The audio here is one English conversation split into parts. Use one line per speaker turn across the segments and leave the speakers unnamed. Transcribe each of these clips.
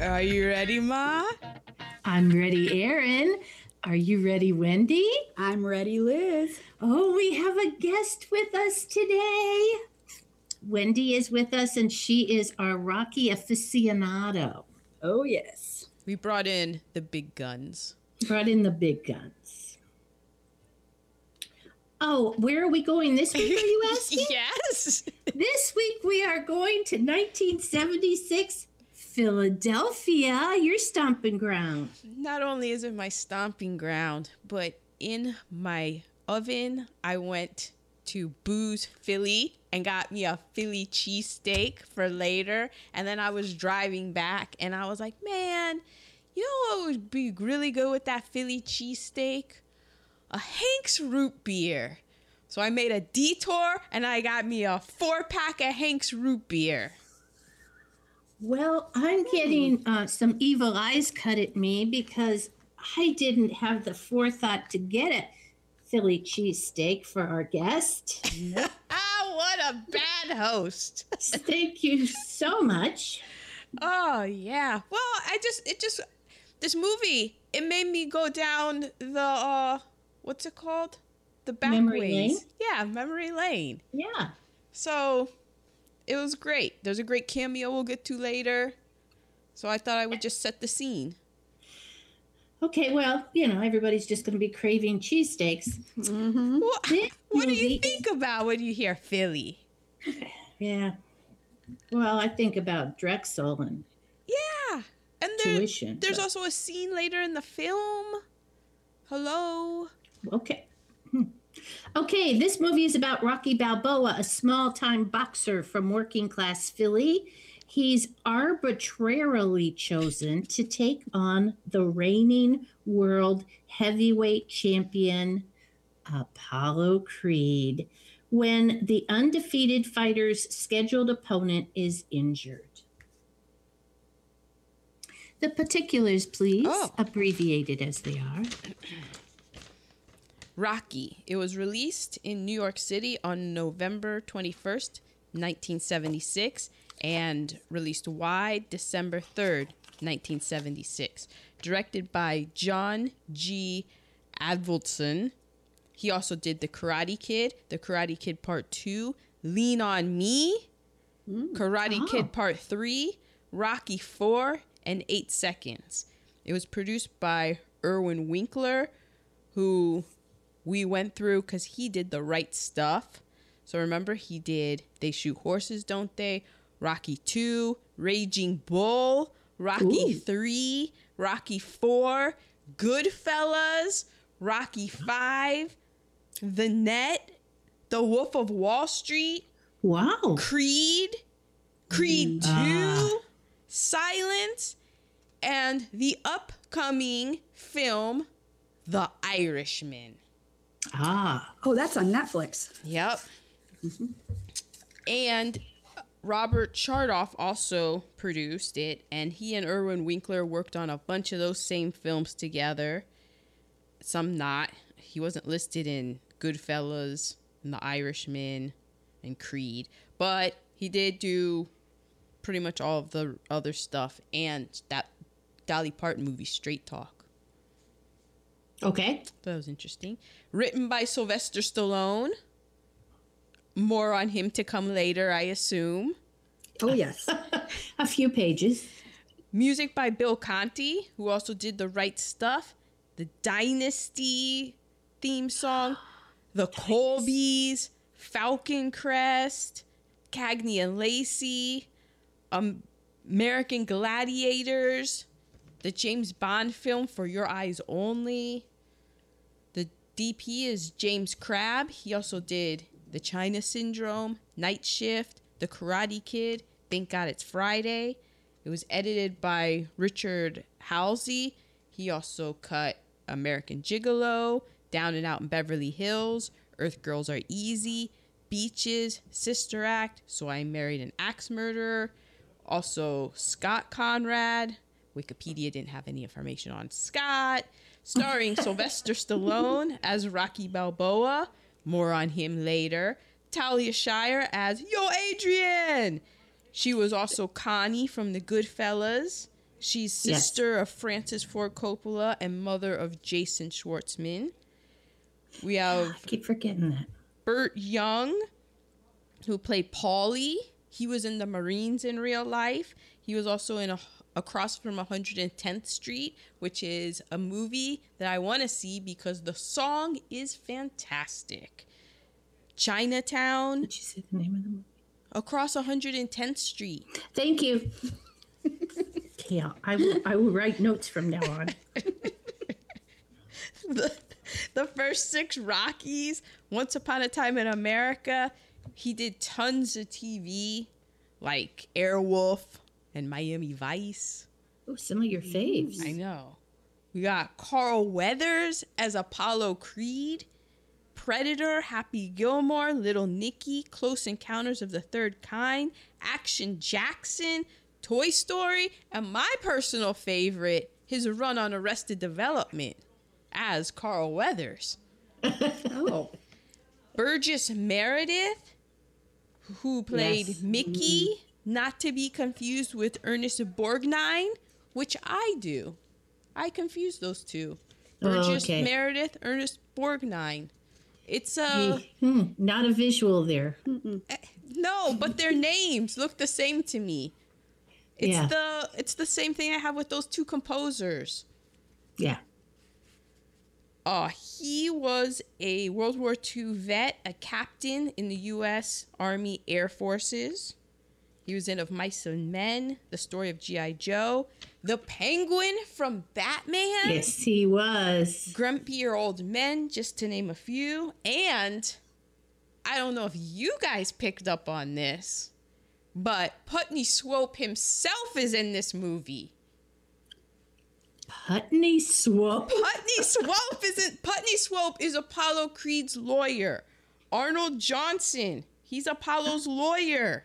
Are you ready, Ma?
I'm ready, Aaron. Are you ready, Wendy?
I'm ready, Liz.
Oh, we have a guest with us today. Wendy is with us, and she is our Rocky aficionado.
Oh, yes.
We brought in the big guns.
Brought in the big guns. Oh, where are we going this week, are you asking?
yes.
this week we are going to 1976 Philadelphia, your stomping ground.
Not only is it my stomping ground, but in my oven, I went to Boo's Philly and got me a Philly cheesesteak for later. And then I was driving back and I was like, man, you know what would be really good with that Philly cheesesteak? A Hank's root beer. So I made a detour and I got me a four pack of Hank's root beer.
Well, I'm getting uh, some evil eyes cut at me because I didn't have the forethought to get a Philly cheesesteak for our guest.
ah, what a bad host.
Thank you so much.
Oh, yeah. Well, I just, it just, this movie, it made me go down the, uh, what's it called? The back
Memory
ways.
lane?
Yeah, memory lane.
Yeah.
So it was great. There's a great cameo we'll get to later. So I thought I would just set the scene.
Okay, well, you know, everybody's just going to be craving cheesesteaks.
What,
This
what do you think about when you hear Philly?
Yeah. Well, I think about Drexel and
Yeah. And there,
tuition.
there's
but-
also a scene later in the film. Hello.
Okay. Hmm. Okay, this movie is about Rocky Balboa, a small time boxer from working class Philly. He's arbitrarily chosen to take on the reigning world heavyweight champion, Apollo Creed, when the undefeated fighter's scheduled opponent is injured. The particulars, please,
Oh.
abbreviated as they are.
Rocky. It was released in New York City on November 21st, 1976, and released wide December 3rd, 1976. Directed by John G. Avildsen. He also did The Karate Kid, The Karate Kid Part 2, Lean on Me, Karate
Oh.
Kid Part 3, Rocky 4, and 8 Seconds. It was produced by Irwin Winkler, who we went through because he did the right stuff. So remember, he did They Shoot Horses, Don't They? Rocky 2, Raging Bull, Rocky
Ooh.
3, Rocky 4, Goodfellas, Rocky 5, The Net, The Wolf of Wall Street,
Wow.
Creed, Creed 2,
Ah.
Silence, and the upcoming film, The Irishman.
Ah.
Oh, that's on Netflix.
Yep. And Robert Chartoff also produced it, and he and Irwin Winkler worked on a bunch of those same films together. Some not. He wasn't listed in Goodfellas and The Irishman and Creed, but he did do pretty much all of the other stuff and that Dolly Parton movie, Straight Talk.
Okay.
That was interesting. Written by Sylvester Stallone. More on him to come later, I assume.
Oh, yes.
A few pages.
Music by Bill Conti, who also did The Right Stuff, the Dynasty theme song, The Colbys, Falcon Crest, Cagney and Lacey, um, American Gladiators, the James Bond film For Your Eyes Only. DP is James Crabe. He also did The China Syndrome, Night Shift, The Karate Kid, Thank God It's Friday. It was edited by Richard Halsey. He also cut American Gigolo, Down and Out in Beverly Hills, Earth Girls Are Easy, Beaches, Sister Act, So I Married an Axe Murderer. Also, Scott Conrad. Wikipedia didn't have any information on Scott. Starring Sylvester Stallone as Rocky Balboa. More on him later. Talia Shire as Yo Adrian. She was also Connie from the Goodfellas. She's
Yes.
sister of Francis Ford Coppola and mother of Jason Schwartzman. We have ah,
I keep forgetting that.
Burt Young, who played Paulie. He was in the Marines in real life. He was also in a, Across from 110th Street, which is a movie that I want to see because the song is fantastic. Chinatown,
Did you say the name of the movie?
Across 110th Street.
Thank you. yeah, I will. I will write notes from now on.
the, the first six Rockies, Once Upon a Time in America. He did tons of TV, like Airwolf and Miami Vice.
Oh, some of your faves.
I know. We got Carl Weathers as Apollo Creed, Predator, Happy Gilmore, Little Nicky, Close Encounters of the Third Kind, Action Jackson, Toy Story, and my personal favorite, his run on Arrested Development as Carl Weathers.
Oh.
Burgess Meredith, who played
Yes.
Mickey, mm-hmm. Not to be confused with Ernest Borgnine, which I do. I confuse those two.
Oh,
Burgess
okay.
Meredith, Ernest Borgnine. It's uh
Hmm, not a visual there.
eh, no, but their names look the same to me. It's
Yeah.
the it's the same thing I have with those two composers.
Yeah.
Uh, he was a World War II vet, a captain in the U.S. Army Air Forces. He was in Of Mice and Men, The Story of G.I. Joe, The Penguin from Batman,
Yes, he was.
Grumpier Old Men, just to name a few. And I don't know if you guys picked up on this, but Putney Swope himself is in this movie.
Putney Swope.
Putney Swope isn't Putney Swope is Apollo Creed's lawyer. Arnold Johnson, he's Apollo's lawyer.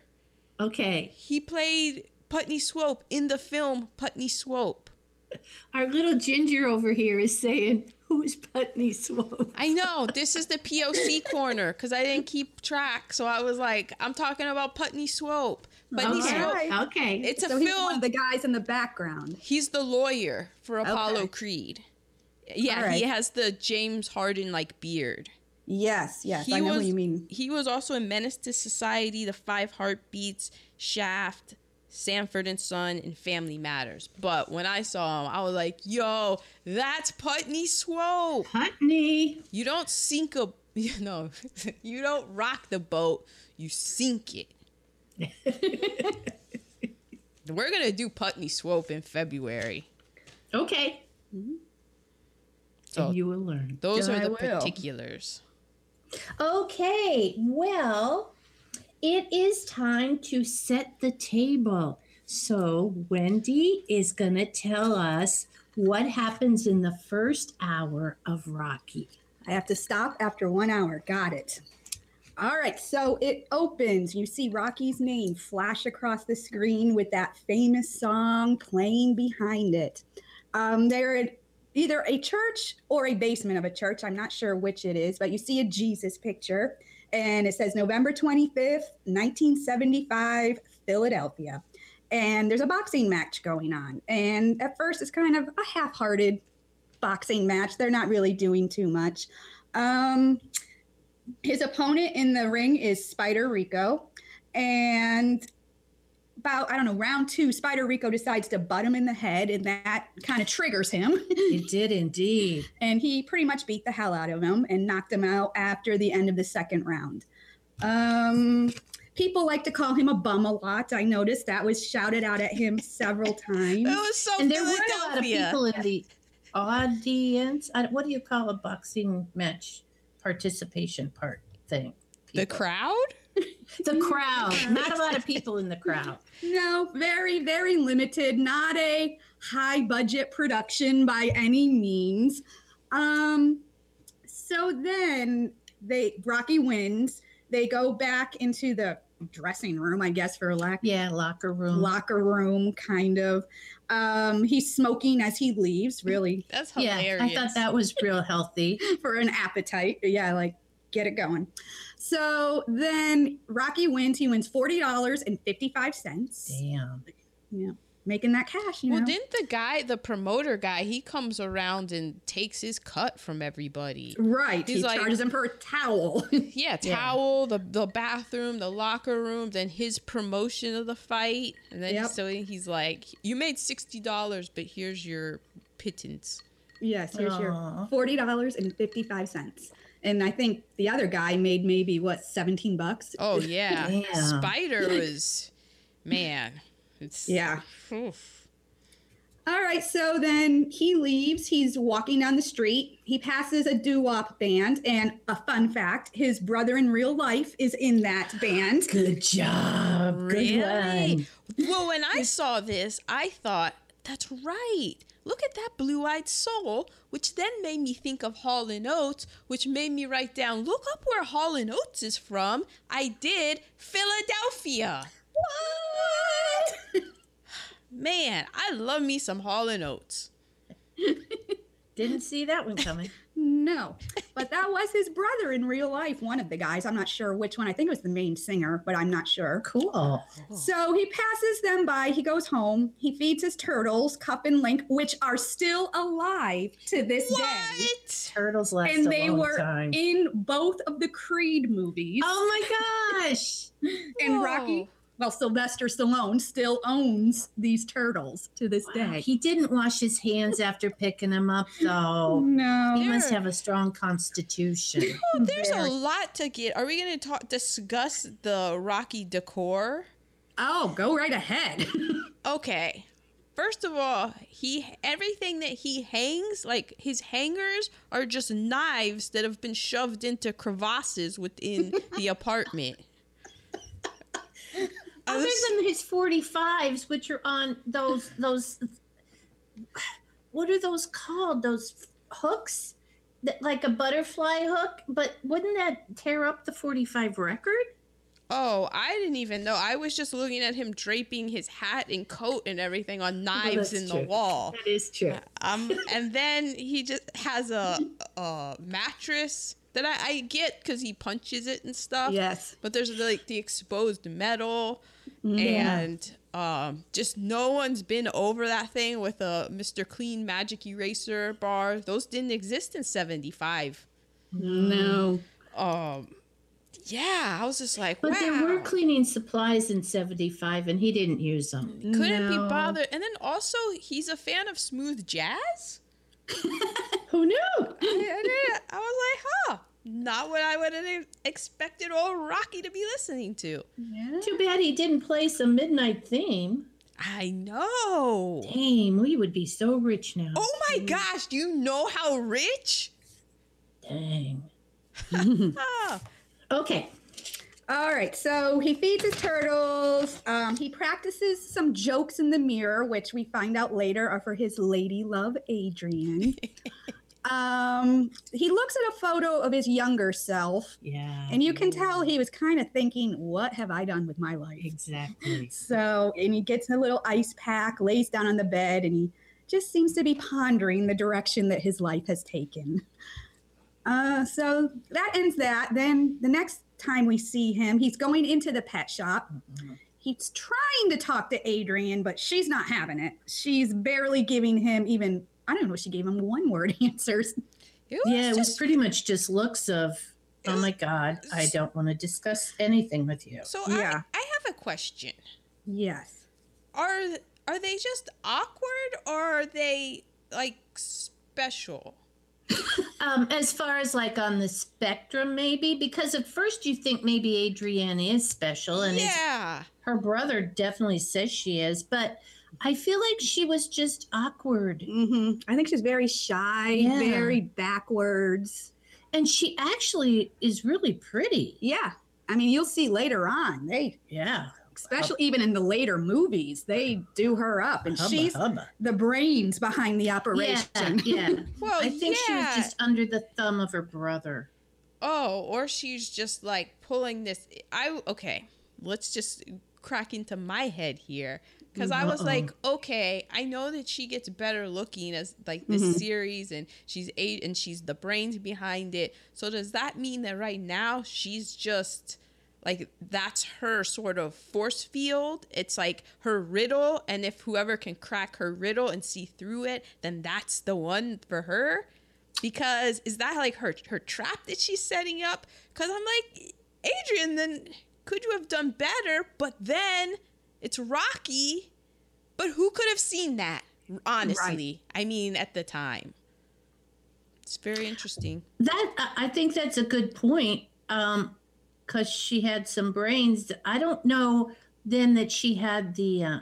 Okay.
He played Putney Swope in the film Putney Swope.
Our little ginger over here is saying, Who's Putney Swope?
I know this is the POC corner because I didn't keep track, so I was like, I'm talking about Putney Swope. Putney
Okay.
Swope.
Okay.
It's a
So he's one
film.
of the guys in the background.
He's the lawyer for Apollo
Okay.
Creed. Yeah,
All right.
he has the James Harden like beard.
Yes, yes,
He
I know
was,
what you mean.
He was also in Menace to Society, The Five Heartbeats, Shaft, Sanford and Son, and Family Matters. But when I saw him, I was like, yo, that's Putney Swope.
Putney.
You don't sink a, you know, you don't rock the boat, you sink it. We're going to do Putney Swope in February.
Okay. Mm-hmm.
So
and you will learn.
those
I
are the particulars.
Okay, well, it is time to set the table. So, Wendy is going to tell us what happens in the first hour of Rocky.
I have to stop after one hour. Got it. All right, so it opens. You see Rocky's name flash across the screen with that famous song playing behind it. Um, they're either a church or a basement of a church. I'm not sure which it is, but you see a Jesus picture, and it says November 25th, 1975, Philadelphia. And there's a boxing match going on. And at first, it's kind of a half hearted boxing match. They're not really doing too much. Um, his opponent in the ring is Spider Rico. And about, I don't know, round two, Spider Rico decides to butt him in the head, and that kind of triggers him.
It did indeed.
and he pretty much beat the hell out of him and knocked him out after the end of the second round. Um, people like to call him a bum a lot. I noticed that was shouted out at him several times.
It was so
And there were a lot of
Philadelphia.
people in the audience. I, what do you call a boxing match participation part thing?
The crowd?
The crowd. Not a lot of people in the crowd.
No, very, very limited. Not a high budget production by any means. Um, so then they Rocky wins. They go back into the dressing room, I guess, for lack
Yeah, locker room.
locker room, kind of. Um, he's smoking as he leaves, really
That's
yeah,
hilarious.
I thought that was real healthy.
for an appetite. Yeah, like get it going. So then Rocky wins. He wins forty dollars and fifty five cents.
Damn.
Yeah. making that cash. You
Well,
know,
didn't the guy, the promoter guy, he comes around and takes his cut from everybody.
right?
He's
he
like-
charges him for a towel.
Yeah, towel, the the bathroom, the locker room, then his promotion of the fight, and then
Yep.
so he's like, "You made sixty dollars, but here's your pittance."
yes, here's
Aw.
your forty dollars and fifty five cents. And I think the other guy made maybe what seventeen bucks.
Oh yeah,
Damn.
Spider was, man, it's
Yeah.
oof.
All right, so then he leaves. He's walking down the street. He passes a doo wop band, and a fun fact: his brother in real life is in that band.
Good job. Good
Really?
one.
Well, when I saw this, I thought, that's right. Look at that blue eyed soul, which then made me think of Hall and Oates, which made me write down, look up where Hall and Oates is from. I did Philadelphia.
What?
Man, I love me some Hall and Oates.
Didn't see that one coming.
No, but that was his brother in real life. One of the guys. I'm not sure which one. I think it was the main singer, but I'm not sure.
Cool.
So he passes them by. He goes home. He feeds his turtles, Cuff and Link, which are still alive to this day.
What?
Turtles last
And
a
they
long
were
time.
in both of the Creed movies.
oh my gosh.
and
Whoa.
Rocky, well, Sylvester Stallone still owns these turtles to this
Wow,
day.
He didn't wash his hands after picking them up, though.
no.
He must have a strong constitution.
Oh, there's a lot to get. Are we going to talk discuss the Rocky decor?
Oh, go right ahead.
Okay. First of all, he everything that he hangs, like his hangers, are just knives that have been shoved into crevasses within the apartment. I
Other
was-
than his 45s, which are on those, those, what are those called? Those hooks? That, like a butterfly hook? But wouldn't that tear up the 45 record?
oh, I didn't even know. I was just looking at him draping his hat and coat and everything on knives
that's
in the
true.
wall.
That is true.
Um, and then he just has a, a mattress that I, I get because he punches it and stuff.
yes.
But there's like the exposed metal,
Yeah.
and um, just no one's been over that thing with a Mr. Clean Magic Eraser bar. Those didn't exist in '75.
No.
Um, yeah, I was just like,
But
wow.
there were cleaning supplies in 75 and he didn't use them.
Couldn't be bothered. And then also, he's a fan of smooth jazz.
Who knew?
I, I, I was like, huh, not what I would have expected old Rocky to be listening to.
Yeah.
Too bad he didn't play some midnight theme.
I know.
Dang, we would be so rich now.
Oh my gosh, do you know how rich?
Dang. Okay.
All right, so he feeds his turtles. Um, he practices some jokes in the mirror, which we find out later are for his lady love, Adrian. um, he looks at a photo of his younger self,
Yeah.
and you can tell he was kind of thinking, What have I done with my life?
Exactly.
So, and he gets a little ice pack, lays down on the bed, and he just seems to be pondering the direction that his life has taken. Uh, so that ends that. Then the next time we see him, he's going into the pet shop. He's trying to talk to Adrian, but she's not having it. She's barely giving him even, I don't know, if she gave him one word answers.
it was
Yeah, it was pretty much just looks of, oh my God, I don't want to discuss anything with you.
So
Yeah.
I, I have a question.
Yes.
Are are they just awkward or are they like special?
Um, as far as like on the spectrum, maybe because at first you think maybe Adrian is special, and
yeah.
her brother definitely says she is, but I feel like she was just awkward,
hmm I think she's very shy,
Yeah.
very backwards.
and she actually is really pretty.
Yeah. I mean, you'll see later on. They
Yeah,
especially even in the later movies, they do her up, and
hubba,
she's
hubba.
the brains behind the operation.
yeah.
Well,
I think she was just under the thumb of her brother.
Oh, or she's just like pulling this. I okay. Let's just crack into my head here because I was
Uh-oh.
like, okay, I know that she gets better looking as like this
Mhm.
series, and she's eight, and she's the brains behind it. So does that mean that right now she's just like that's her sort of force field. It's like her riddle, and if whoever can crack her riddle and see through it, then that's the one for her. Because is that like her her trap that she's setting up? Because I'm like, Adrian, then could you have done better? But then it's Rocky. But who could have seen that? Honestly, I mean, at the time, it's very interesting.
That I I think that's a good point. Um, because she had some brains. I don't know then that she had the uh,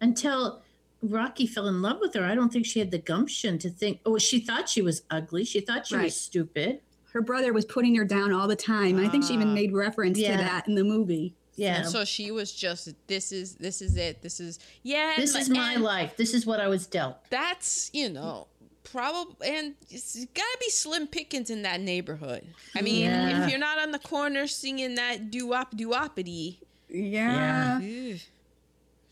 until Rocky fell in love with her. I don't think she had the gumption to think. Oh, she thought she was ugly. She thought she
Right.
was stupid.
Her brother was putting her down all the time. and I think she even
Ah.
made reference
Yeah.
to that in the movie.
Yeah.
And so she was just, this is this is it. This is yeah.
this
like-
is my life. This is what I was dealt.
That's you know probably and it's gotta be slim pickings in that neighborhood. I mean,
Yeah.
if you're not on the corner singing that doo wop doo woppity,
Yeah.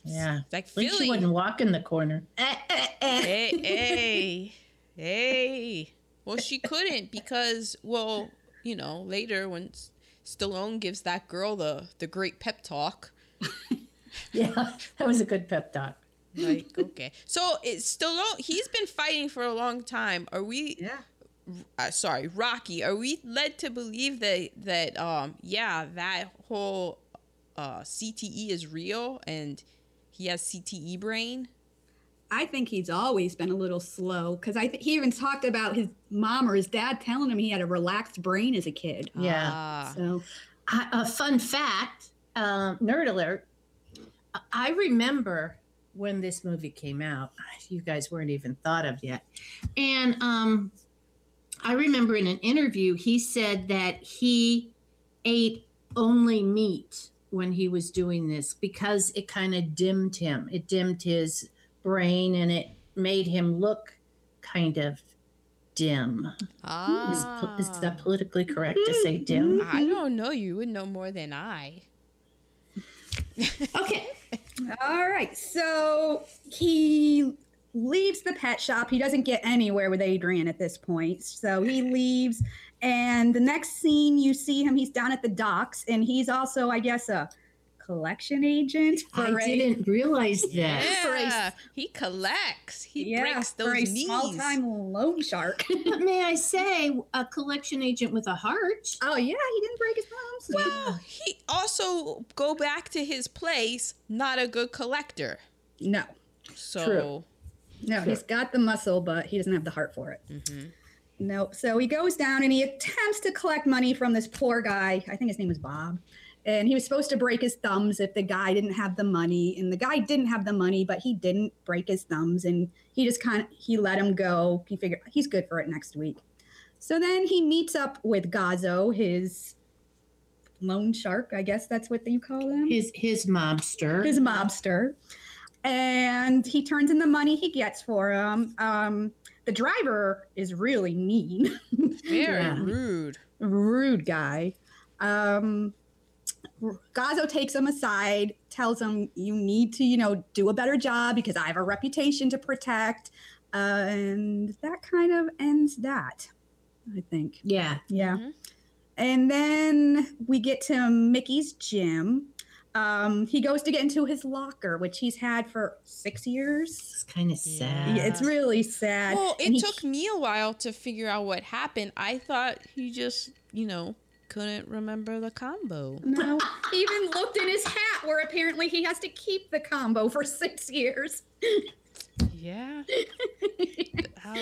Yeah.
like
At least she wouldn't walk in the corner. Eh, eh, eh.
hey, hey, hey. Well, she couldn't because, well, you know, later when S- Stallone gives that girl the the great pep talk,
Yeah, that was a good pep talk.
like, okay, so it's Stallone. He's been fighting for a long time. Are we?
Yeah.
Uh, sorry, Rocky. Are we led to believe that that um yeah that whole uh CTE is real and he has CTE brain?
I think he's always been a little slow because I th- he even talked about his mom or his dad telling him he had a relaxed brain as a kid.
Yeah.
Ah.
So
I- a fun fact, um, nerd alert. I- I remember when this movie came out. You guys weren't even thought of yet, and um, I remember in an interview he said that he ate only meat when he was doing this because it kind of dimmed him. It dimmed his brain and it made him look kind of dim. Is,
Ah.
is that politically correct to say dim?
I don't know. You would know more than I.
Okay.
All right. So he leaves the pet shop. He doesn't get anywhere with Adrian at this point. So he leaves. And the next scene, you see him, he's down at the docks. And he's also, I guess, a collection agent for
I
a-
didn't realize that.
For a-
Yeah, he collects. He
yeah,
breaks those
for a
knees.
small time loan shark.
But may I say, a collection agent with a heart?
oh, yeah. He didn't break his thumbs.
Well, he also go back to his place. Not a good collector.
no.
So
True.
No, he's got the muscle, but he doesn't have the heart for it. Mm-hmm. No, so he goes down and he attempts to collect money from this poor guy. I think his name was Bob. And he was supposed to break his thumbs if the guy didn't have the money. And the guy didn't have the money, but he didn't break his thumbs. And he just kind of he let him go. He figured he's good for it next week. So then he meets up with Gazzo, his loan shark. I guess that's what you call him
His his mobster.
his mobster and he turns in the money he gets for him um the driver is really mean
very
Yeah.
rude.
rude guy um Gazzo takes him aside, tells him, You need to, you know, do a better job because I have a reputation to protect. Uh, and that kind of ends that, I think.
yeah.
Yeah.
Mhm.
And then we get to Mickey's gym. Um, he goes to get into his locker, which he's had for six years.
It's kind of sad.
Yeah, it's really sad.
Well, it
he-
took me a while to figure out what happened. I thought he just, you know, couldn't remember the combo.
No, he even looked in his hat where apparently he has to keep the combo for six years.
Yeah. How-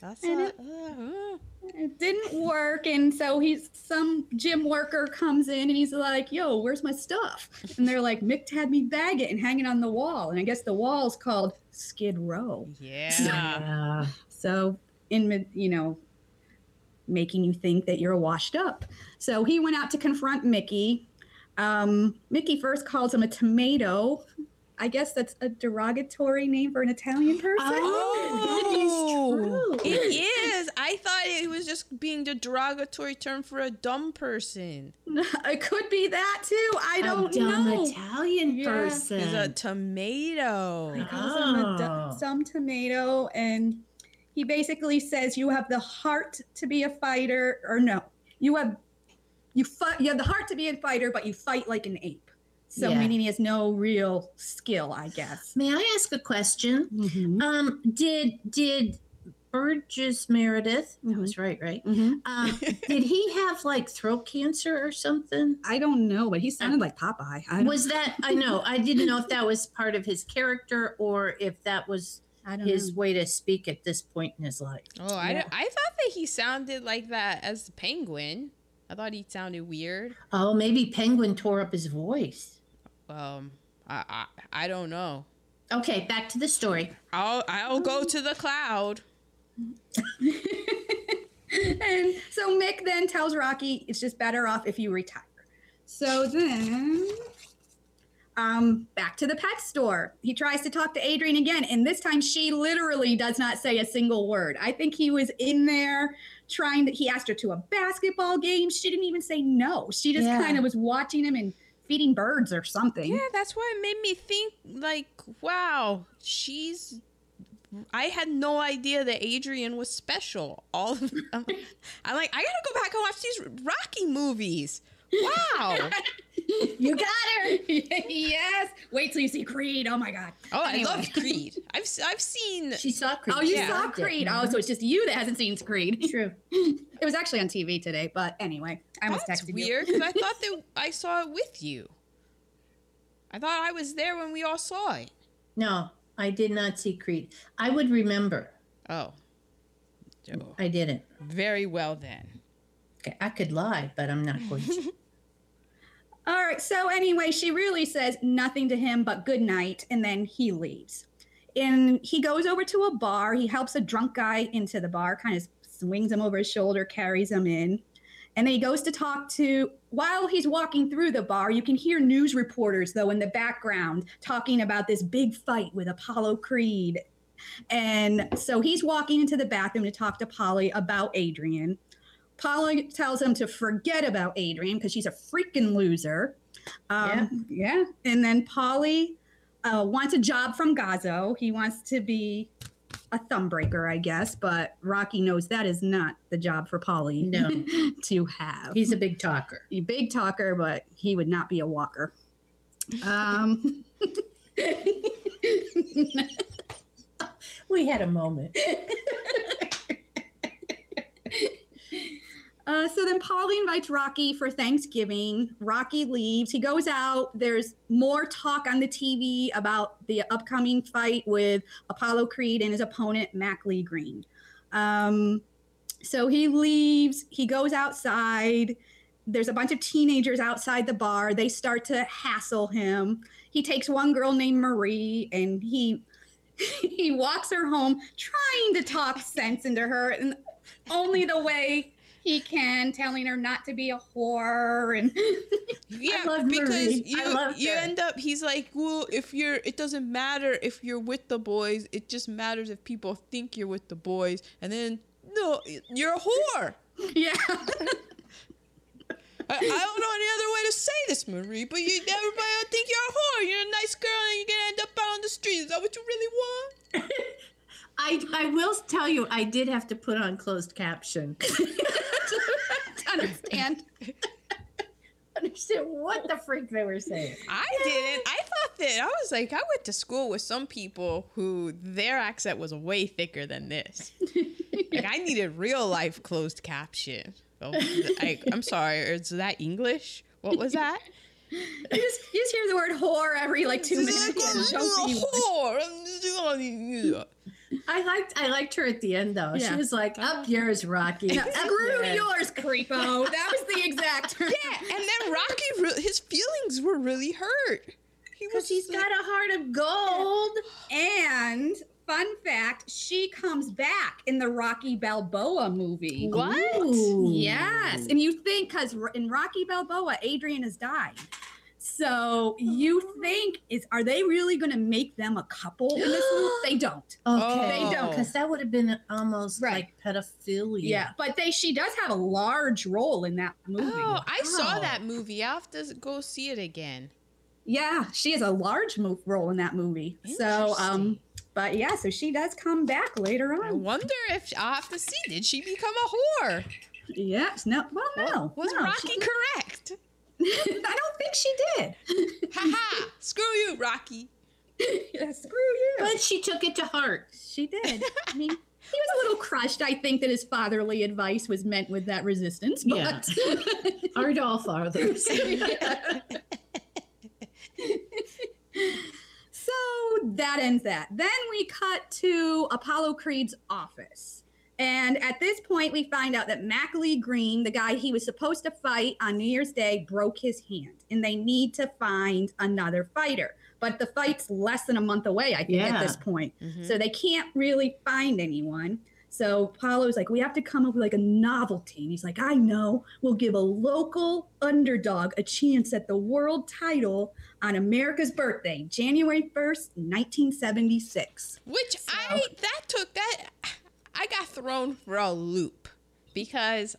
that's
And
a,
it-
uh, uh.
It didn't work, and so he's some gym worker comes in and he's like, "Yo, where's my stuff?" And they're like, "Mick had me bag it and hang it on the wall." And I guess the wall's called Skid Row.
yeah.
Yeah.
So in you know, making you think that you're washed up. So he went out to confront Mickey. Um, Mickey first calls him a tomato. I guess that's a derogatory name for an Italian person.
Oh,
that is true.
It is. I thought it was just being the derogatory term for a dumb person.
it could be that too. I don't
dumb
know.
Italian
Yeah.
person.
He's a tomato.
He calls him a du-
Oh.
some tomato, and he basically says you have the heart to be a fighter, or no, you have you fight. You have the heart to be a fighter, but you fight like an ape. So
Yeah.
meaning he has no real skill, I guess.
May I ask a question?
Mm-hmm.
Um, did did Burgess Meredith? That
Mhm.
was right, right?
Mm-hmm.
Um, did he have like throat cancer or something?
I don't know, but he sounded like Popeye.
Was that I know I didn't know if that was part of his character or if that was his
know.
way to speak at this point in his life.
Oh, I,
Yeah.
don't- I thought that he sounded like that as the penguin. I thought he sounded weird.
Oh, maybe Penguin tore up his voice.
Um, I I, I don't know.
Okay, back to the story.
I'll I'll go to the cloud.
and so Mick then tells Rocky it's just better off if you retire. So then um back to the pet store. He tries to talk to Adrian again and this time she literally does not say a single word. I think he was in there trying to he asked her to a basketball game. She didn't even say no. She just
Yeah.
kind of was watching him and feeding birds or something.
Yeah, that's why it made me think like, wow, she's. I had no idea that Adrian was special. All of them. I'm like, I gotta go back and watch these Rocky movies. Wow.
You got her.
yes. Wait till you see Creed. Oh my god.
Oh,
Anyway.
I love Creed. I've s- I've seen.
She saw Creed.
Oh, you
She
saw
loved it.
Creed. Mm-hmm. Oh, so it's just you that hasn't seen Creed.
True.
It was actually on TV today, but anyway, I almost
That's
texted you.
weird because I thought that I saw it with you. I thought I was there when we all saw it.
No, I did not see Creed. I would remember.
Oh. Oh,
I didn't.
Very well then.
Okay, I could lie, but I'm not going to.
All right. So anyway, she really says nothing to him but good night, and then he leaves. And he goes over to a bar. He helps a drunk guy into the bar, kind of swings him over his shoulder, carries him in. And then he goes to talk to, while he's walking through the bar, you can hear news reporters, though, in the background talking about this big fight with Apollo Creed. And so he's walking into the bathroom to talk to Paulie about Adrian. Paulie tells him to forget about Adrian because she's a freaking loser. Um, yeah. And then Paulie uh, wants a job from Gazzo. He wants to be a thumb breaker, I guess, but Rocky knows that is not the job for Paulie
No.
to have.
He's a big talker.
a big talker, but he would not be a walker. Um,
We had a moment.
Uh, so then Paulie invites Rocky for Thanksgiving. Rocky leaves. He goes out. There's more talk on the TV about the upcoming fight with Apollo Creed and his opponent, Mac Lee Green. Um, so he leaves. He goes outside. There's a bunch of teenagers outside the bar. They start to hassle him. He takes one girl named Marie and he he walks her home trying to talk sense into her and only the way he can, telling her not to be a whore and
Yeah,
love
because
Marie.
you
I
you
her.
end up he's like, well, if you're it doesn't matter if you're with the boys, it just matters if people think you're with the boys, and then no, you're a whore.
yeah.
I, I don't know any other way to say this, Marie, but you everybody will think you're a whore. You're a nice girl, and you're gonna end up out on the street. Is that what you really want?
I I will tell you, I did have to put on closed caption.
to understand.
Understand what the freak they were saying.
I didn't. I thought that I was like, I went to school with some people who their accent was way thicker than this. like I needed real life closed caption. Oh, I, I'm sorry. Is that English? What was that?
You just, you just hear the word whore every like two minutes.
like,
and
"Oh,
don't
you're
see what-
a whore. I'm just doing-
I liked I liked her at the end though.
Yeah.
She was like, "Up yours, Rocky."
Yeah, Screw
yours."
yours, creepo. That was the exact.
Yeah, and then Rocky, re- his feelings were really hurt. He was
Because he's
like-
got a heart of gold.
And fun fact, she comes back in the Rocky Balboa movie.
What?
Ooh.
Yes. And you think because in Rocky Balboa, Adrian has died. So you think is are they really going to make them a couple in this movie? They don't.
Okay,
They
don't.
because that would have been almost
Right.
like pedophilia.
Yeah, but they she does have a large role in that movie.
Oh, I saw that movie. I'll have to go see it again.
Yeah, she has a large mo- role in that movie. So, um, but yeah, so she does come back later on.
I wonder if I'll have to see. Did she become a whore?
Yes. No. Well, no.
Was
no,
Rocky
she-
correct?
I don't think she did.
Ha ha! Screw you, Rocky.
yeah, screw you.
But she took it to heart.
She did. I mean, he was a little crushed. I think that his fatherly advice was meant with that resistance.
Yeah.
But
Art all fathers.
so that ends that. Then we cut to Apollo Creed's office. And at this point, we find out that Mac Lee Green, the guy he was supposed to fight on New Year's Day, broke his hand. And they need to find another fighter. But the fight's less than a month away, I think, at this point.
Mhm.
So they can't really find anyone. So Apollo's like, we have to come up with like a novelty. And he's like, I know. We'll give a local underdog a chance at the world title on America's birthday, January 1st, 1976.
Which I that took that I got thrown for a loop because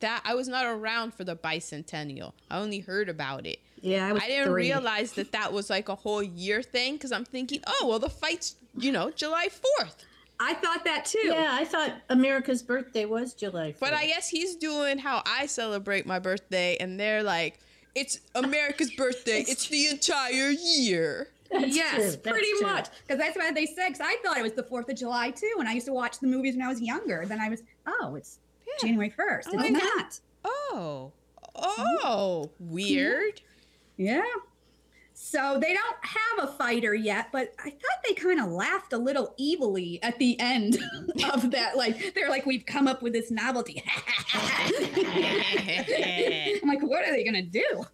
that I was not around for the bicentennial. I only heard about it.
Yeah, I was
I didn't
three.
realize that that was like a whole year thing because I'm thinking, oh well, the fight's you know July fourth.
I thought that too.
yeah, I thought America's birthday was July 4th.
But I guess he's doing how I celebrate my birthday, and they're like, it's America's birthday. It's the entire year.
That's
yes, pretty
true.
much. Because that's what they said. Because I thought it was the 4th of July too. And I used to watch the movies when I was younger. Then I was, oh, it's
Yeah.
January 1st.
Oh,
it's
okay.
not.
Oh, mm-hmm. Mm-hmm. oh, weird.
Yeah. So they don't have a fighter yet, but I thought they kind of laughed a little evilly at the end of that. Like they're like, "We've come up with this novelty." I'm like, "What are they gonna do?"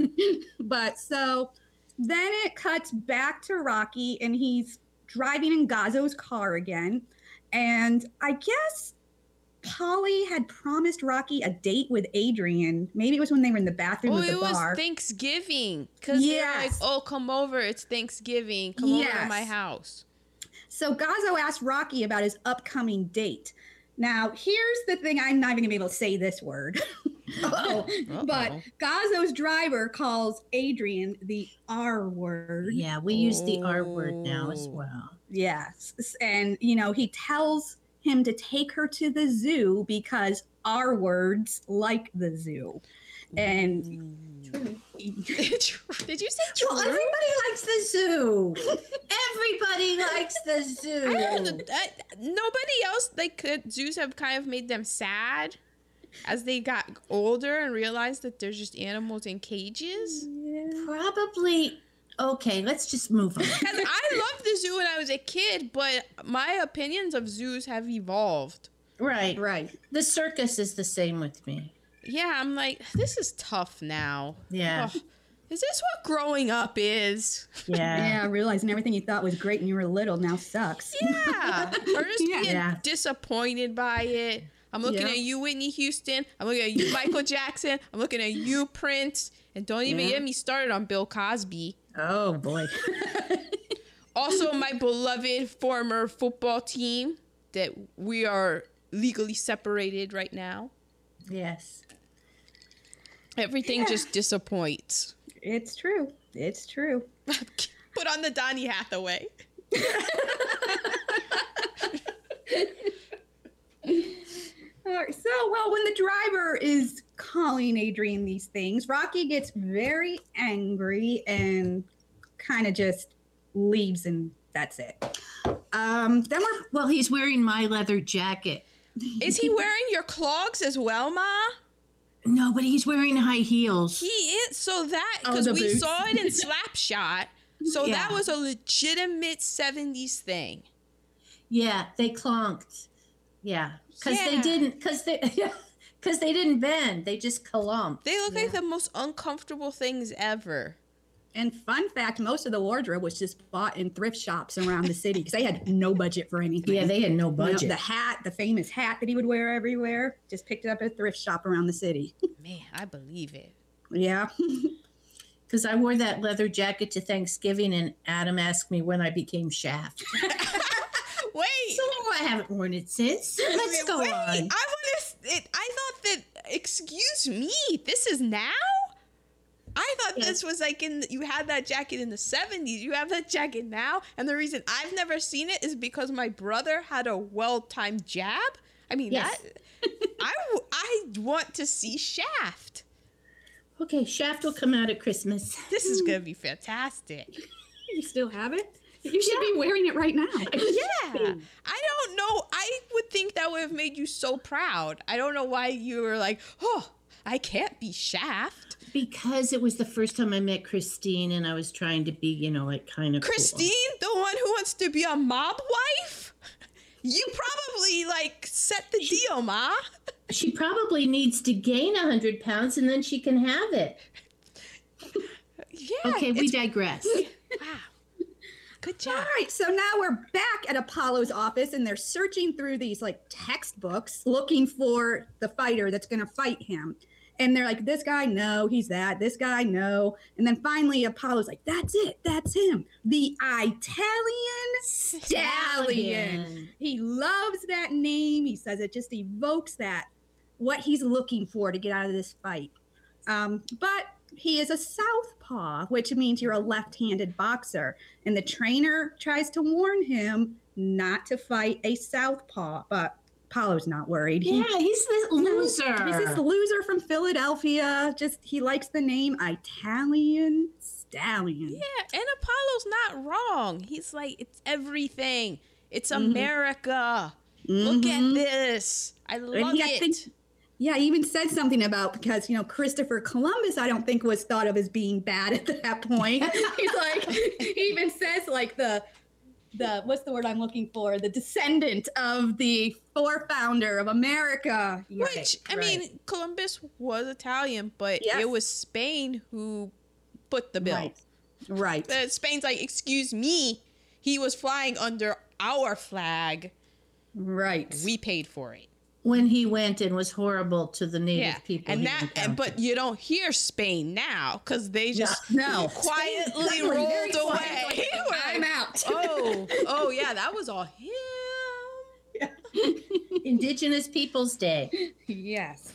but so then it cuts back to Rocky, and he's driving in Gazzo's car again, and I guess. Paulie had promised Rocky a date with Adrian. Maybe it was when they were in the bathroom
Oh,
of the
it was. Thanksgiving because they're like, "Oh, come over! It's Thanksgiving. Come over to my house."
So Gazzo asked Rocky about his upcoming date. Now, here's the thing I'm not even gonna be able to say this word. oh, but
Uh-oh.
Gazzo's driver calls Adrian the R word.
Yeah, we use the R word now as
Oh.
well.
Yes. And, you know, he tells him to take her to the zoo because R words like the zoo. And
Did you say true?
Well, everybody likes the zoo. everybody likes the zoo.
I don't I- nobody else like could zoos have kind of made them sad as they got older and realized that they're just animals in cages.
Probably. Okay, let's just move on.
I loved the zoo when I was a kid, but my opinions of zoos have evolved.
right.
right.
The circus is the same with me.
Yeah, I'm like, this is tough now.
Yeah.
Ugh. Is this what growing up is?
Yeah.
Yeah, realizing everything you thought was great when you were little now sucks.
Yeah. Or just
Yeah.
being
Yeah.
disappointed by it. I'm looking
Yeah.
at you, Whitney Houston. I'm looking at you, Michael Jackson. I'm looking at you, Prince. And don't even
Yeah.
get me started on Bill Cosby.
Oh boy.
Also, my beloved former football team that we are legally separated right now.
Yes.
Everything
Yeah.
just disappoints.
It's true. It's true.
Put on the Donny Hathaway.
All right, so, well, when the driver is calling Adrian these things, Rocky gets very angry and kind of just leaves, and that's it. Um, then we're
Well, he's wearing my leather jacket.
Is he wearing your clogs as well, Ma?
No, but he's wearing high heels.
He is. So that,
Oh,
because
the
we
boots.
saw it in Slapshot. So that was a legitimate 70s thing.
Yeah, they clonked. Yeah, because
Yeah.
they didn't. Because they. Because they didn't bend. They just clumped.
They look like the most uncomfortable things ever.
And fun fact, most of the wardrobe was just bought in thrift shops around the city because they had no budget for anything.
Yeah, they had no
You know,
budget.
the hat, the famous hat that he would wear everywhere, just picked it up at a thrift shop around the city.
Man, I believe it.
yeah.
Because I wore that leather jacket to Thanksgiving, and Adam asked me when I became Shaft.
Wait.
So I haven't worn it since. Let's go
wait,
on.
I want to. I thought that. Excuse me. This is now. I thought
Yes.
this was like in. You had that jacket in the seventies. You have that jacket now, and the reason I've never seen it is because my brother had a well-timed jab. I mean,
Yes.
that, I, I want to see Shaft.
Okay, Shaft will come out at Christmas.
This is going to be fantastic.
You still have it? You should be wearing it right now.
Yeah. I don't know. I would think that would have made you so proud. I don't know why you were like, oh, I can't be Shaft.
Because it was the first time I met Christine and I was trying to be, you know, like kind of cool.
Christine, the one who wants to be a mob wife? You probably like set the deal, Ma.
She probably needs to gain 100 pounds and then she can have it.
Yeah.
Okay, we digress.
wow. Good job.
right, so now we're back at Apollo's office and they're searching through these like textbooks looking for the fighter that's going to fight him. And they're like, this guy, no, he's that. This guy, no. And then finally, Apollo's like, that's it. That's him. The Italian Stallion. He loves that name. He says it just evokes that, what he's looking for to get out of this fight. Um, but he is a southpaw, which means you're a left handed boxer. And the trainer tries to warn him not to fight a southpaw, but Apollo's not worried. He-
Yeah, he's this loser.
He's this loser from Philadelphia. Just he likes the name Italian Stallion.
Yeah, and Apollo's not wrong. He's like, it's everything. It's
Mhm.
America. Look at
Mhm.
this. I love it.
think- Yeah, he even said something about because you know Christopher Columbus. I don't think was thought of as being bad at that point. He's like, he even says like the the what's the word I'm looking for? The descendant of the forefounder of America.
Which I mean, Columbus was Italian, but
Yes.
it was Spain who put the bill.
right, right.
Uh, Spain's like, excuse me, he was flying under our flag.
Right.
We paid for it.
When he went and was horrible to the native
Yeah,
people.
and that,
encountered.
but you don't hear Spain now because they just
no.
quietly
Spain
rolled away.
I'm out.
oh, oh yeah, that was all him.
Indigenous Peoples Day.
Yes.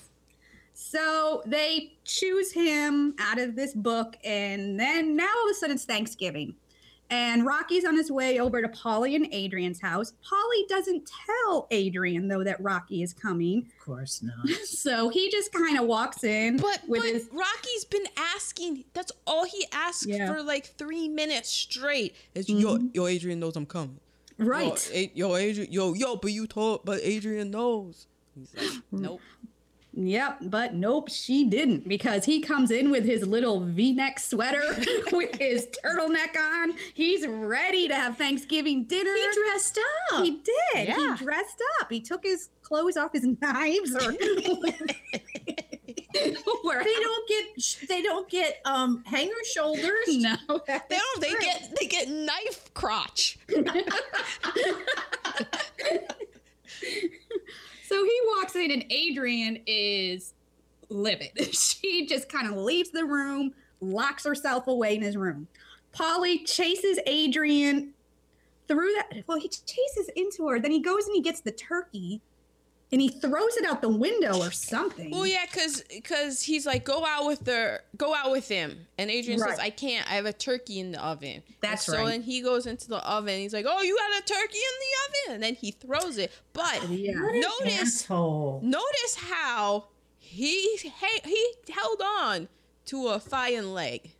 So they choose him out of this book, and then now all of a sudden it's Thanksgiving. And Rocky's on his way over to Paulie and Adrian's house. Paulie doesn't tell Adrian, though, that Rocky is coming.
Of course not.
So he just kind of walks in
But
with
but
his.
Rocky's been asking. That's all he asked
Yeah.
for like three minutes straight. Is
Mhm.
yo yo Adrian knows I'm coming.
Right.
Yo, A- yo Adrian yo yo but you told but Adrian knows. He's like nope.
Yep, but nope, she didn't because he comes in with his little v neck sweater with his turtleneck on. He's ready to have Thanksgiving dinner.
He dressed up.
He did.
Yeah.
He dressed up. He took his clothes off his knives or where
they don't get they don't get um hanger shoulders.
no.
They don't. They get they get knife crotch.
So he walks in and Adrian is livid. She just kind of leaves the room, locks herself away in his room. Paulie chases Adrian through that. Well, he chases into her. Then he goes and he gets the turkey and he throws it out the window or something.
Well, yeah, cause cause he's like go out with the go out with him, and Adrian says I can't. I have a turkey in the oven.
That's
and so
right.
then he goes into the oven. He's like, oh, you got a turkey in the oven, and then he throws it. But
oh, Yeah.
Notice notice how he he, he held on to a thigh and leg.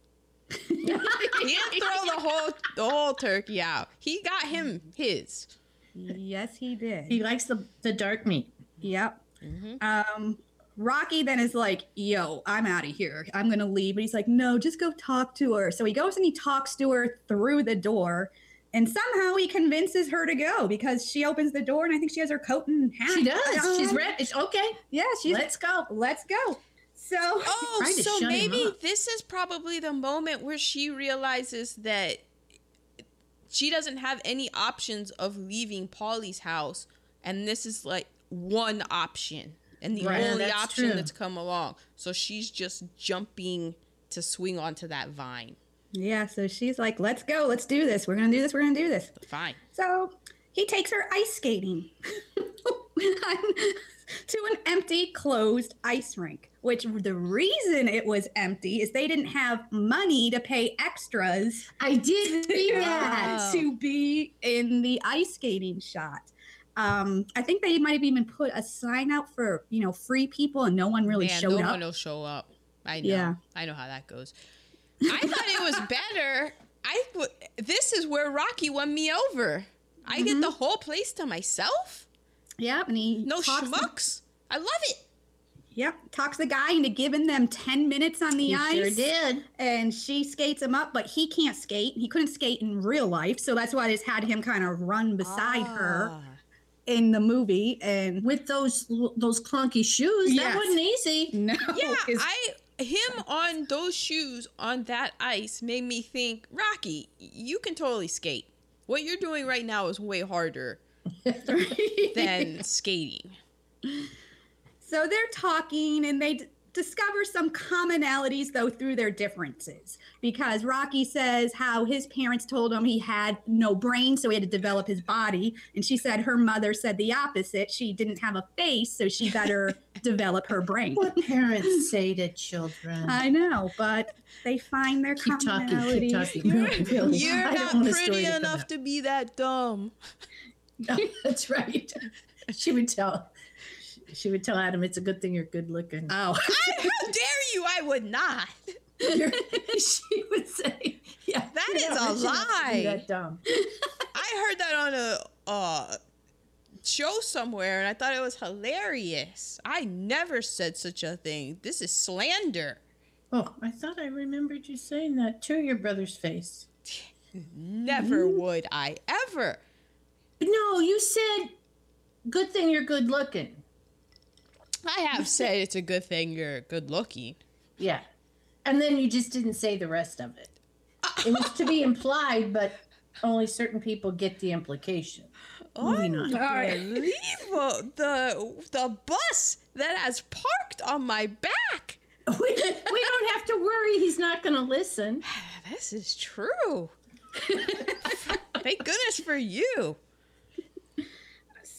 he didn't throw the whole the whole turkey out. He got him his.
yes, he did.
He likes the the dark meat.
Yep.
Mhm.
Um, Rocky then is like, "Yo, I'm out of here. I'm gonna leave." But he's like, "No, just go talk to her." So he goes and he talks to her through the door, and somehow he convinces her to go because she opens the door, and I think she has her coat and hat.
She does. She's
on.
ready. Okay,
Yeah, she's.
let's go.
let's go. So
Oh, so maybe this is probably the moment where she realizes that she doesn't have any options of leaving Paulie's house, and this is like one option and the
Right. Yeah,
only
that's
option
true.
that's come along. So she's just jumping to swing onto that vine.
yeah, so she's like, "Let's go. Let's do this. We're gonna do this. We're gonna do this."
Fine.
So he takes her ice skating to an empty, closed ice rink. Which the reason it was empty is they didn't have money to pay extras
I did see that.
to be in the ice skating shot. Um, I think they might have even put a sign out for you know free people, and no one really
Man,
showed
no
up.
one will show up. I know.
Yeah.
I know how that goes. I thought it was better. I w- this is where Rocky won me over. I get
Mm-hmm.
the whole place to myself.
Yep, and he
No
talks the-
schmucks. I love it.
Yep, talks the guy into giving them ten minutes on the
He
ice.
sure did.
and she skates him up, but he can't skate. He couldn't skate in real life, so that's why I just had him kind of run beside her
Ah.
In the movie. And
With those those clunky shoes,
Yes.
that wasn't easy.
no,
Yeah, I him on those shoes on that ice made me think, Rocky, you can totally skate. What you're doing right now is way harder than skating.
so they're talking, and they d- discover some commonalities though through their differences. Because Rocky says how his parents told him he had no brain, so he had to develop his body, and she said her mother said the opposite. She didn't have a face, so she better develop her brain.
What parents say to children?
I know, but they find their
keep talking,
commonalities.
keep talking. Really, really.
You're
don't
not
want a story
pretty enough
out.
to be that dumb.
No, that's right. She would tell. She would tell Adam, "It's a good thing you're good looking."
Oh,
how dare you? I would not.
She would say, "Yeah,
that is
not
a
rich enough to be
lie.
That dumb."
I heard that on a uh, show somewhere, and I thought it was hilarious. I never said such a thing. This is slander.
Oh, I thought I remembered you saying that to your brother's face.
Never would I ever.
No, you said, "Good thing you're good looking."
I have said it's a good thing you're good looking.
Yeah, and then you just didn't say the rest of it. It was to be implied, but only certain people get the implication.
Unbelievable. The the bus that has parked on my back.
We, we don't have to worry. He's not going to listen.
This is true. Thank goodness for you.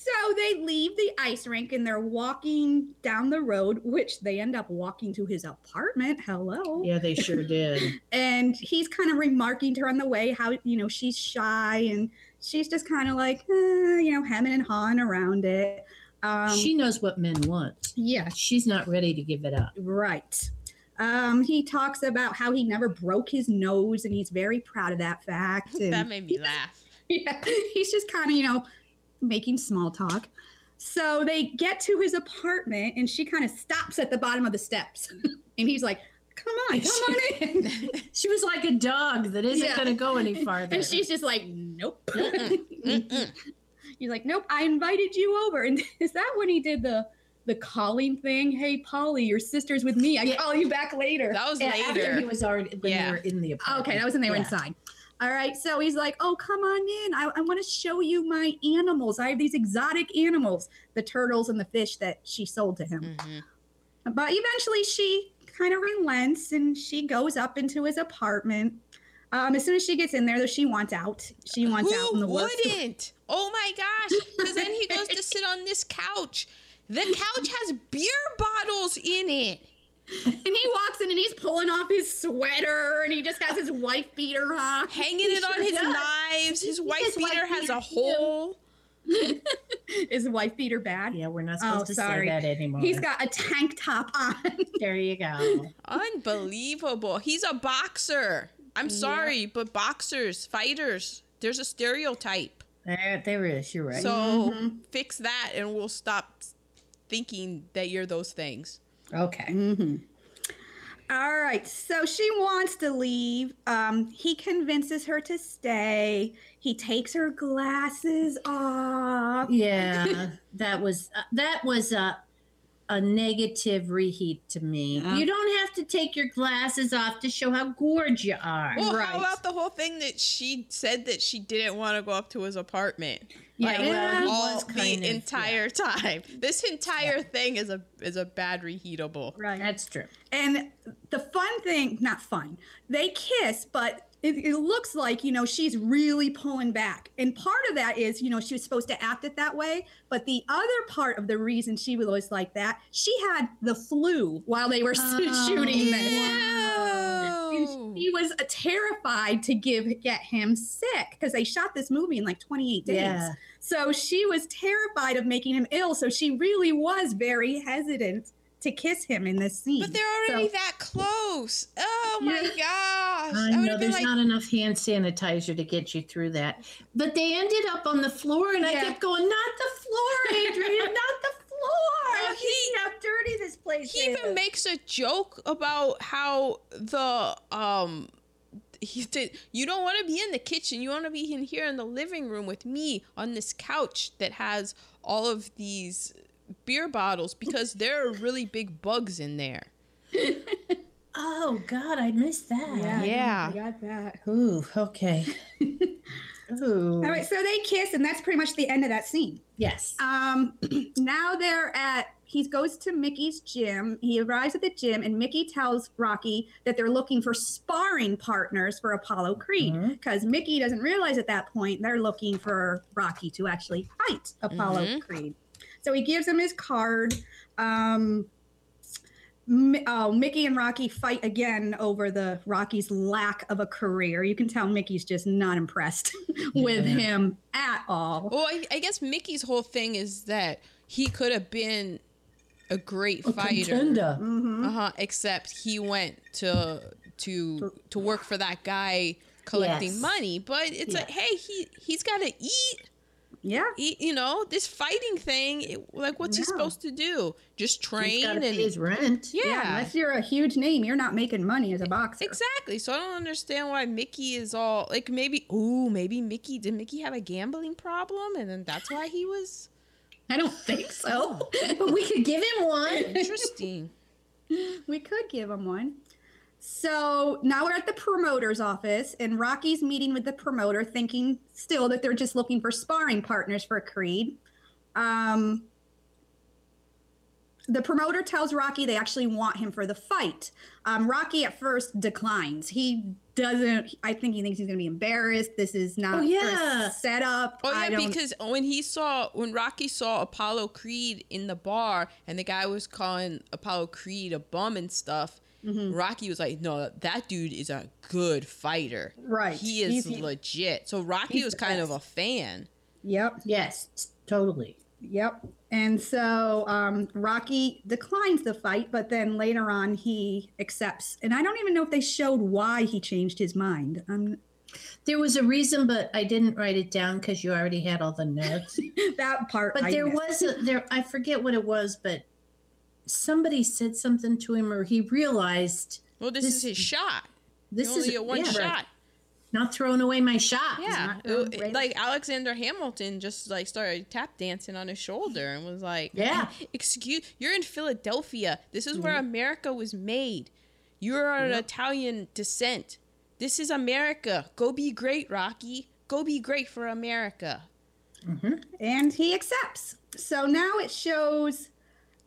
So they leave the ice rink and they're walking down the road, which they end up walking to his apartment. Hello.
Yeah, they sure did.
And he's kind of remarking to her on the way how, you know, she's shy and she's just kind of like, eh, you know, hemming and hawing around it. Um,
she knows what men want.
yeah,
She's not ready to give it up.
Right. Um, he talks about how he never broke his nose, and he's very proud of that fact. And
That made me laugh.
yeah, he's just kind of, you know, making small talk. So they get to his apartment, and she kind of stops at the bottom of the steps, and he's like, "Come on, come on in."
She was like a dog that isn't
Yeah.
going to go any farther.
and she's just like, "Nope."
Mm-mm.
He's like, "Nope, I invited you over." And is that when he did the the calling thing? Hey, Paulie, your sister's with me. I
Yeah.
call you back later.
That was
Yeah, after
later.
he was already when
Yeah.
they were in the apartment.
Okay, that was when they were inside. All right, so he's like, "Oh, come on in. I, I want to show you my animals. I have these exotic animals, the turtles and the fish that she sold to him."
Mhm.
But eventually, she kind of relents and she goes up into his apartment. Um, as soon as she gets in there, though, she wants out. She wants out in the
Who wouldn't? Oh my gosh! Because then he goes to sit on this couch. The couch has beer bottles in it.
And he walks in and he's pulling off his sweater and he just has his wife beater on.
hanging it on his
does.
knives. His wife
His wife
beater has
beater,
a hole.
Is wife beater bad?
Yeah, we're not oh, supposed
Oh,
to
sorry.
say that anymore.
He's got a tank top on.
there you go.
Unbelievable. He's a boxer. I'm sorry, but boxers, fighters, there's a stereotype.
There, there is. You're right.
So mm-hmm. fix that and we'll stop thinking that you're those things.
Okay.
Mm-hmm. All right, so she wants to leave. Um, he convinces her to stay. He takes her glasses off.
Yeah, that was uh, that was a a negative reheat to me.
Yeah.
You don't have to take your glasses off to show how gorgeous you are.
Well,
Right.
how about the whole thing that she said that she didn't want to go up to his apartment?
Yeah,
like
well, he
all
was
the
kind of-
entire time. This entire thing is a is a bad reheatable.
Right.
That's true.
And the fun thing, not fun, they kiss, but it, it looks like, you know, she's really pulling back. And part of that is, you know, she was supposed to act it that way. But the other part of the reason she was always like that, she had the flu while they were
Oh,
shooting this.
Ew. Oh.
He was uh, terrified to give get him sick because they shot this movie in like 28 days.
Yeah.
So she was terrified of making him ill. So she really was very hesitant to kiss him in this scene.
But they're already
So-
that close. Oh my gosh.
I
would've
know there's
like,
not enough hand sanitizer to get you through that. But they ended up on the floor, and I kept going, "Not the floor, Adrian, not the floor."
Well,
you
he-
see how dirty this place
he
is.
even makes a joke about how the um he did you don't want to be in the kitchen you want to be in here in the living room with me on this couch that has all of these beer bottles because there are really big bugs in there
oh God, I missed that.
yeah,
Yeah.
I got that.
Ooh, okay. Ooh.
All right, so they kiss, and that's pretty much the end of that scene.
Yes.
Um, now they're at. He goes to Mickey's gym. He arrives at the gym, and Mickey tells Rocky that they're looking for sparring partners for Apollo Creed because Mickey doesn't realize at that point they're looking for Rocky to actually fight Apollo
Mhm.
Creed. So he gives him his card. Um, Mi- oh, Mickey and Rocky fight again over the Rocky's lack of a career. You can tell Mickey's just not impressed with
Yeah.
him at all.
well I, I guess mickey's whole thing is that he could have been a great
A
fighter
contender.
Mhm.
uh-huh except he went to to to work for that guy collecting
Yes.
money but it's like hey he he's got to eat
Yeah.
y- you know this fighting thing it- like what's he supposed to do just train and
pay his rent.
yeah,
unless you're a huge name, you're not making money as a boxer.
exactly so i don't understand why mickey is all like maybe ooh maybe mickey did mickey have a gambling problem and then that's why he was
I don't think so.
But oh. we could give him one.
interesting
we could give him one. So now we're at the promoter's office, and Rocky's meeting with the promoter, thinking still that they're just looking for sparring partners for Creed. Um, the promoter tells Rocky they actually want him for the fight. Um, Rocky at first declines. He doesn't. I think he thinks he's going to be embarrassed. This is not
Oh,
a
yeah.
setup.
Oh yeah, because when he saw when Rocky saw Apollo Creed in the bar and the guy was calling Apollo Creed a bum and stuff,
Mm-hmm.
Rocky was like, "No, that dude is a good fighter.
Right.
He is
He's-
legit." So Rocky was
the
kind of a fan.
Yep.
Yes, totally.
Yep. And so um, Rocky declines the fight, but then later on he accepts. And I don't even know if they showed why he changed his mind. Um,
There was a reason, but I didn't write it down because you already had all the notes.
that part.
But
I
there
missed.
was a, there. I forget what it was, but somebody said something to him, or he realized
Well, this,
This-
is his shot.
this
This
is
only a one
yeah,
shot.
Not throwing away my shot.
Yeah, It- it- like Alexander Hamilton just like started tap dancing on his shoulder and was like,
Yeah.
excuse, you're in Philadelphia. This is where mm-hmm. America was made. You're an Italian descent. This is America. Go be great, Rocky. Go be great for America." Mm-hmm.
and he accepts. So now it shows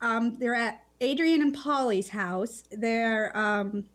um, they're at Adrian and Paulie's house. They're um,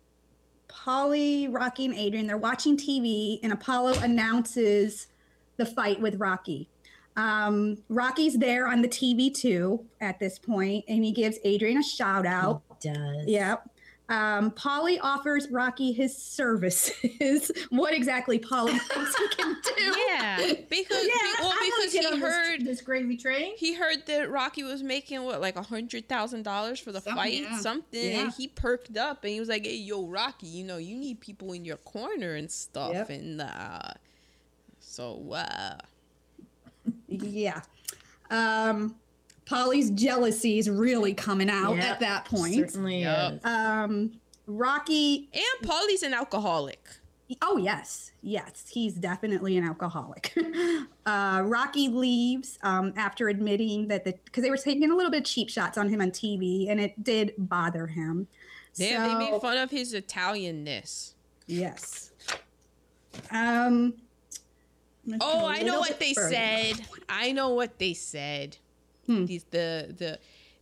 Polly, Rocky, and Adrian. They're watching TV, and Apollo announces the fight with Rocky. Um, Rocky's there on the TV too at this point, and he gives Adrian a shout out.
It does.
Yep. Um, Paulie offers Rocky his services. what exactly Paulie thinks he can do?
Yeah, because
Yeah,
be- well, because he
on this-
heard
this, gravy train.
he heard that Rocky was making what like a hundred thousand dollars for the
Something,
fight,
yeah.
something,
Yeah.
and he perked up and he was like, "Hey, yo, Rocky, you know you need people in your corner and stuff."
Yep.
And uh, so, uh,
Yeah. Um, Paulie's jealousy is really coming out
Yep,
at that point.
Certainly
Yep.
Um, Rocky.
and Paulie's an alcoholic.
Oh yes, yes, he's definitely an alcoholic. uh, Rocky leaves um, after admitting that the because they were taking a little bit of cheap shots on him on TV, and it did bother him.
They, they made fun of his Italianness.
Yes. Um.
Oh, I know what they
further.
said. I know what they said.
Hmm.
These the the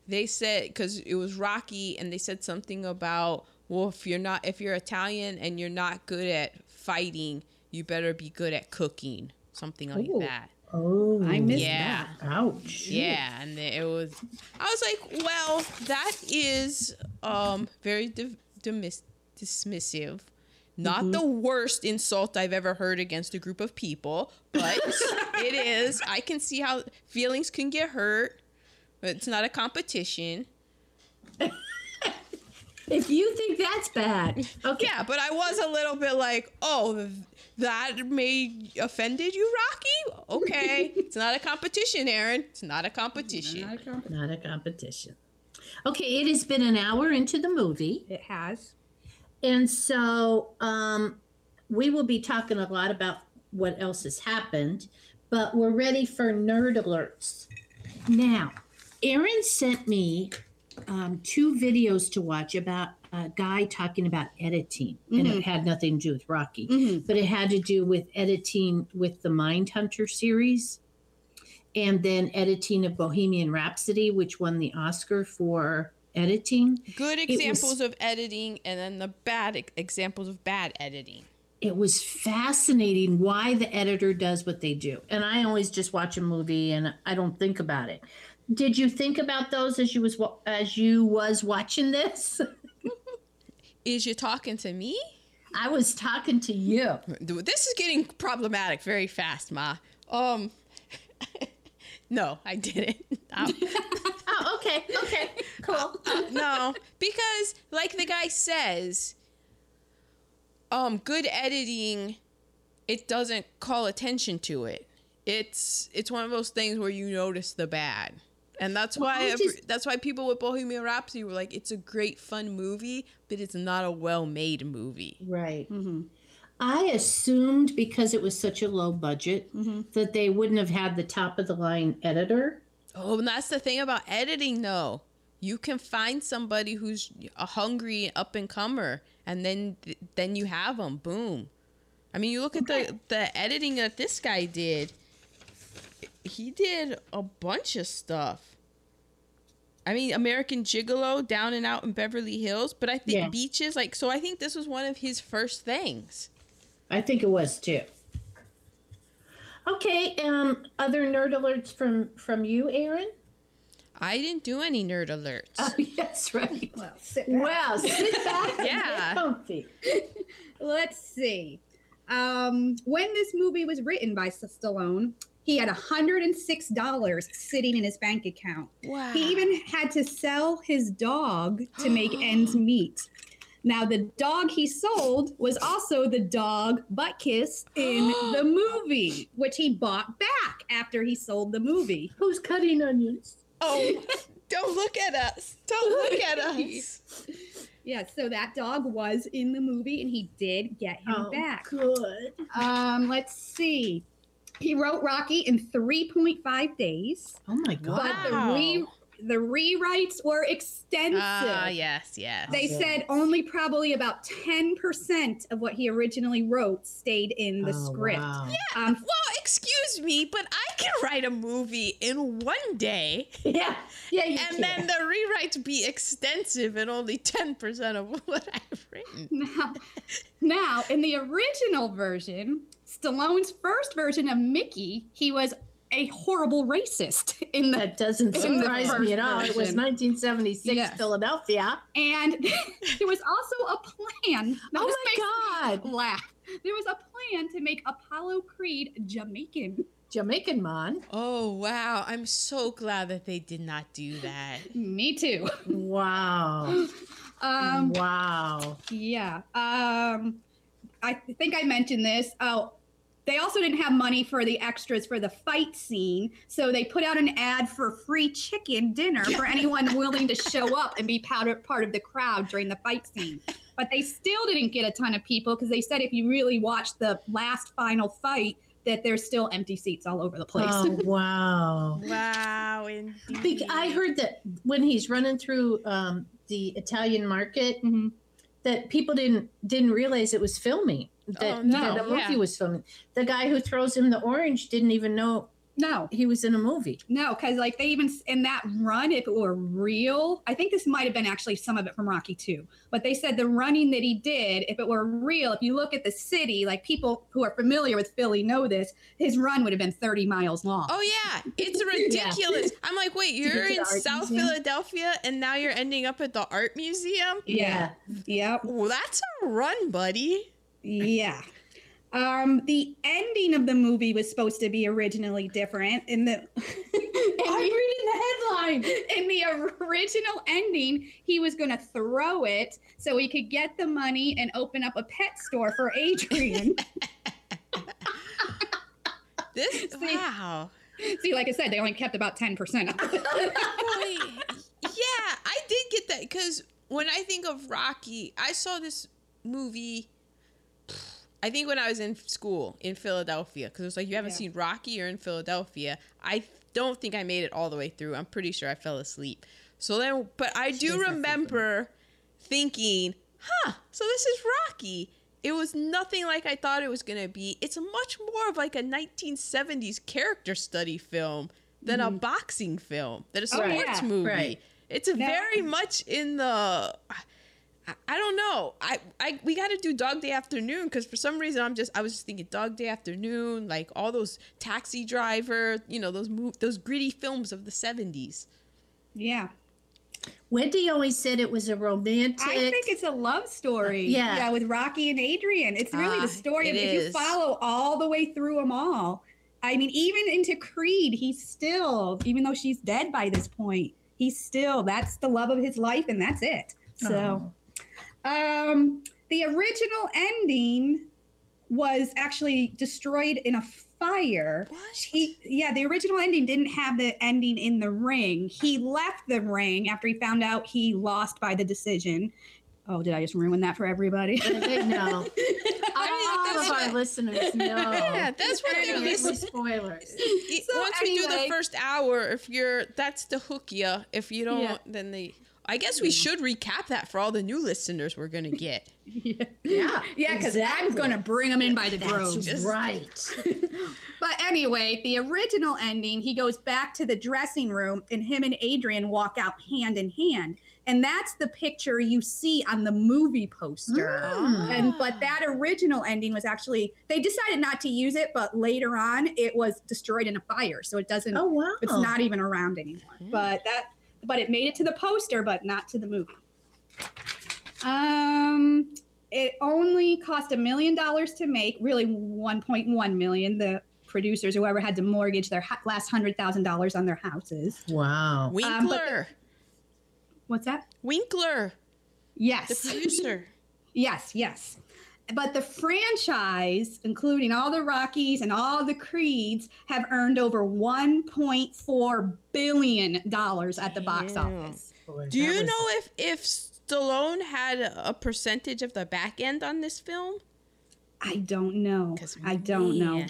they said because it was Rocky, and they said something about well, if you're not if you're Italian and you're not good at fighting, you better be good at cooking, something like
Ooh.
that.
Oh,
I missed
Yeah.
that.
Ouch.
Yeah, and it was. I was like, well, that is um very div- dismiss- dismissive, Not the worst insult I've ever heard against a group of people, but it is. I can see how feelings can get hurt. But it's not a competition.
If you think that's bad, okay.
Yeah, but I was a little bit like, oh, that made offended you, Rocky? Okay. it's not a competition, Aaron. It's not a competition.
Not a competition. Okay, it has been an hour into the movie.
It has.
And so um, we will be talking a lot about what else has happened, but we're ready for nerd alerts. Now, Aaron sent me um, two videos to watch about a guy talking about editing, and it had nothing to do with Rocky,
Mhm.
but it had to do with editing with the Mindhunter series. And then editing of Bohemian Rhapsody, which won the Oscar for editing.
Good
was-
examples of editing and then the bad examples of bad editing.
it was fascinating why the editor does what they do. And I always just watch a movie and I don't think about it. Did you think about those as you was as you was watching this?
Is you talking to me?
I was talking to you.
This is getting problematic very fast, Ma. Um, no, I didn't. Um,
Oh, okay, okay, cool.
no, because like the guy says, um, good editing, it doesn't call attention to it. It's it's one of those things where you notice the bad, and that's
Well,
why
just-
that's why people with Bohemian Rhapsody were like, it's a great fun movie, but it's not a well made movie.
Right.
Mm-hmm.
I assumed because it was such a low budget that they wouldn't have had the top of the line editor.
Oh, and that's the thing about editing, though. You can find somebody who's a hungry up and comer, and then then you have them. Boom. I mean, you look at the the editing that this guy did. He did a bunch of stuff. I mean, American Gigolo, Down and Out in Beverly Hills, but I think
Yeah.
Beaches, like, so I think this was one of his first things.
I think it was too. Okay, um, other nerd alerts from from you, Aaron?
I didn't do any nerd alerts.
Oh, yes, right.
Well, sit back.
Well, sit back
Yeah.
get comfy.
Let's see. Um, when this movie was written by S- Stallone, he had $106 sitting in his bank account.
wow.
He even had to sell his dog to make ends meet. Now, the dog he sold was also the dog Butkus in the movie, which he bought back after he sold the movie.
Who's cutting onions?
Oh, don't look at us. Don't look at us.
Yeah, so that dog was in the movie and he did get him
Oh,
back.
good.
Um, let's see. He wrote Rocky in 3.5 days,
Oh my god.
but the re- the rewrites were extensive.
Ah, yes, yes.
They
Yeah.
said only probably about 10% of what he originally wrote stayed in the
Oh,
script.
wow.
Um,
well, excuse me, but I can write a movie in one day,
Yeah. Yeah, you
and
can.
then the rewrites be extensive and only ten percent of what I've written.
now, now, in the original version, Stallone's first version of Mickey, he was a horrible racist in the
that doesn't surprise me at all. It was
version.
1976
Yes.
Philadelphia.
And there was also a plan. Now,
Oh
this
my
makes me
God.
Laugh. There was a plan to make Apollo Creed Jamaican.
Jamaican man.
Oh wow! I'm so glad that they did not do that.
Me too.
Wow.
Um,
wow.
yeah. Um, I think I mentioned this. Oh, they also didn't have money for the extras for the fight scene, so they put out an ad for free chicken dinner for anyone willing to show up and be part of, part of the crowd during the fight scene. But they still didn't get a ton of people because they said if you really watch the last final fight, that there's still empty seats all over the place.
Oh, wow.
Wow,
Bec- I heard that when he's running through um, the Italian market,
Mhm.
That people didn't didn't realize it was filming. That,
Oh, no,
that a movie
yeah.
was filming. The guy who throws him the orange didn't even know
No,
he was in a movie.
no, because like they even in that run, if it were real, I think this might have been actually some of it from Rocky too. But they said the running that he did, if it were real, if you look at the city, like people who are familiar with Philly know this, his run would have been 30 miles long.
Oh yeah, it's ridiculous. I'm like, wait, you're in South
museum?
Philadelphia, and now you're ending up at the art museum.
yeah, yep.
Well, that's a run, buddy.
Yeah. Um, the ending of the movie was supposed to be originally different. In the
I'm reading the headline.
in the original ending, he was going to throw it so he could get the money and open up a pet store for Adrian.
This wow.
See, like I said, they only kept about ten percent.
Boy, yeah, I did get that because when I think of Rocky, I saw this movie. I think when I was in school in Philadelphia, because it was like you haven't
Yeah.
seen Rocky, you're in Philadelphia. I don't think I made it all the way through. I'm pretty sure I fell asleep. So then, but I do remember thinking, "Huh, so this is Rocky." It was nothing like I thought it was gonna be. It's much more of like a 1970s character study film than a boxing film, than a
Oh,
sports
yeah,
movie.
right.
It's
No.
very much in the. I, I don't know. I, I we got to do Dog Day Afternoon because for some reason I'm just I was just thinking Dog Day Afternoon, like all those Taxi Driver, you know those move those gritty films of the 70s.
yeah,
Wendy always said it was a romantic.
I think it's a love story.
Yeah.
yeah, with Rocky and Adrian. It's really
Ah,
the story of
it
if you follow all the way through them all. I mean, even into Creed, he's still, even though she's dead by this point, he's still that's the love of his life, and that's it. So. Um, the original ending was actually destroyed in a fire.
What?
He, yeah, the original ending didn't have the ending in the ring. He left the ring after he found out he lost by the decision. Oh, did I just ruin that for everybody?
no. know.
I
All
mean,
of our listeners know.
Yeah, that's what they're
Apparently,
listening.
spoilers.
it-
So
once we do the first hour, if you're that's the hook ya. If you don't,
Yeah.
then they. I guess we should recap that for all the new listeners we're gonna get.
yeah,
Yeah,
yeah, because
exactly.
I'm going to bring them in by the
That's
droves.
right.
But anyway, the original ending, he goes back to the dressing room and him and Adrian walk out hand in hand. And that's the picture you see on the movie poster.
Mm.
And but that original ending was actually they decided not to use it, but later on it was destroyed in a fire. So it doesn't
Oh wow.
it's not even around anymore. But that but it made it to the poster, but not to the movie. Um it only cost a million dollars to make, really 1.1 million. The producers, whoever had to mortgage their ha- last hundred thousand dollars on their houses.
Wow.
Winkler,
What's that?
Winkler,
Yes.
the producer.
yes, yes. But the franchise, including all the Rockies and all the Creeds, have earned over 1.4 billion dollars at the box
Damn.
office.
Oh, Do you know if if Stallone had a percentage of the back end on this film?
I don't know. I don't know.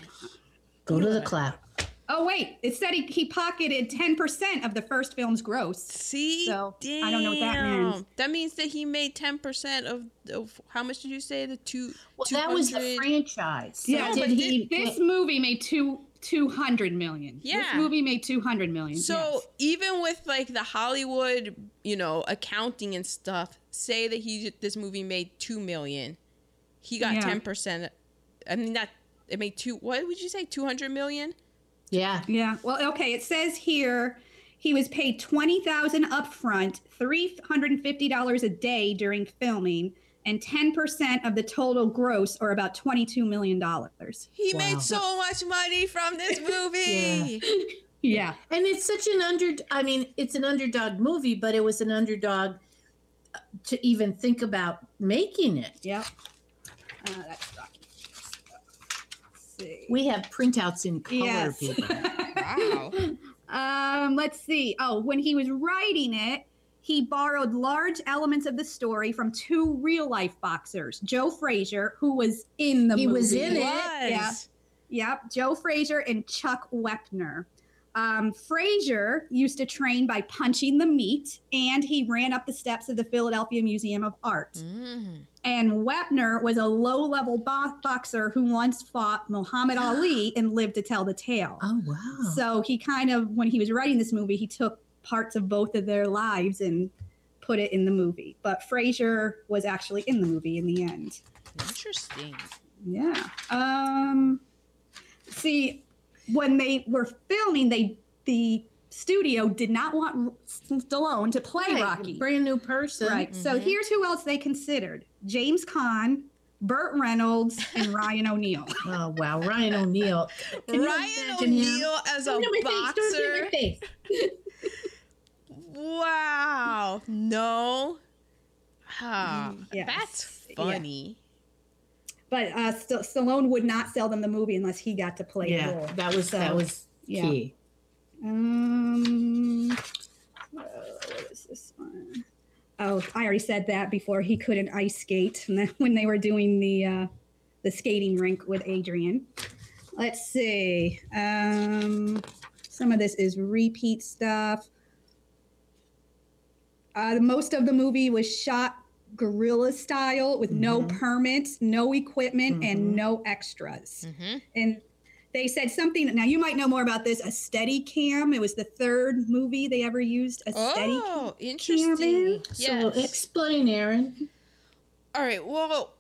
Go to the clap.
Oh wait, it said he, he pocketed 10% of the first film's gross.
See,
So, I don't know what that means.
That means that he made ten percent of, of how much did you say the two?
Well, that was the franchise. So
Yeah,
did
but
he?
this, this movie made two 200 million.
Yeah.
This movie made 200 million.
So
yes.
even with like the Hollywood, you know, accounting and stuff, say that he this movie made two million, he got
Yeah.
ten percent. I mean, that it made two. What would you say? Two hundred million?
Yeah.
Yeah. Well, okay. It says here he was paid twenty thousand upfront, three hundred and fifty dollars a day during filming, and ten percent of the total gross, or about twenty-two million dollars.
He
Wow.
made so much money from this movie.
Yeah. yeah.
And it's such an under. I mean, it's an underdog movie, but it was an underdog uh, to even think about making it.
Yeah. Uh, that's Rocky. Let's see.
We have printouts in color,
Yes.
people.
wow.
Um, let's see. Oh, when he was writing it, he borrowed large elements of the story from two real life boxers, Joe Frazier, who was in the movie.
He
movie.
was in it.
Yeah. Yep, Joe Frazier and Chuck Wepner. Um, Frazier used to train by punching the meat, and he ran up the steps of the Philadelphia Museum of Art.
Mm.
And Wepner was a low level bo- boxer who once fought Muhammad Ali and lived to tell the tale.
Oh wow.
So he kind of, when he was writing this movie, he took parts of both of their lives and put it in the movie. But Frazier was actually in the movie in the end.
Interesting.
Yeah. Um. See, when they were filming, they the studio did not want Stallone to play
Right,
Rocky.
brand new person.
Right. So
Mhm.
here's who else they considered: James Caan, Burt Reynolds and Ryan O'Neal.
Oh wow, Ryan O'Neal. Can
Ryan
imagine him?
O'Neal as a
Don't face, don't hit my
boxer.
face.
Wow. No. Ah,
Yes.
That's
Yeah. But uh, St- Stallone would not sell them the movie unless he got to play
Yeah,
role.
that was that
So,
was
yeah.
key.
Um, uh, what is this one? Oh, I already said that before. He couldn't ice skate and then when they were doing the uh, the skating rink with Adrian. Let's see. Um, some of this is repeat stuff. Uh, most of the movie was shot guerrilla style with no permits, no equipment,
Mhm.
and no extras
hmm
and they said something now you might know more about this a steady cam it was the third movie they ever used a steady
Oh, interesting.
in?
Yes.
So explain, Aaron.
All right. Well,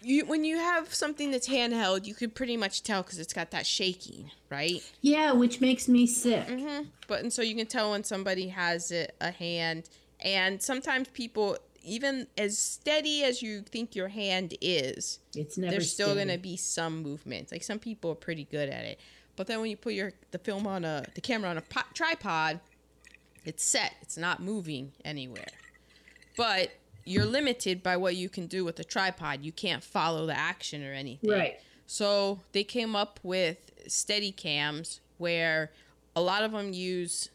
you when you have something that's handheld, you could pretty much tell because it's got that shaking, right?
Yeah, which makes me sick.
Mm-hmm. But and so you can tell when somebody has it, a hand, and sometimes people, even as steady as you think your hand is,
It's never.
there's still
steady.
gonna be some movement. Like some people are pretty good at it, but then when you put your the film on a the camera on a po- tripod, it's set. It's not moving anywhere. But you're limited by what you can do with the tripod. You can't follow the action or anything.
right.
So they came up with steady cams where a lot of them use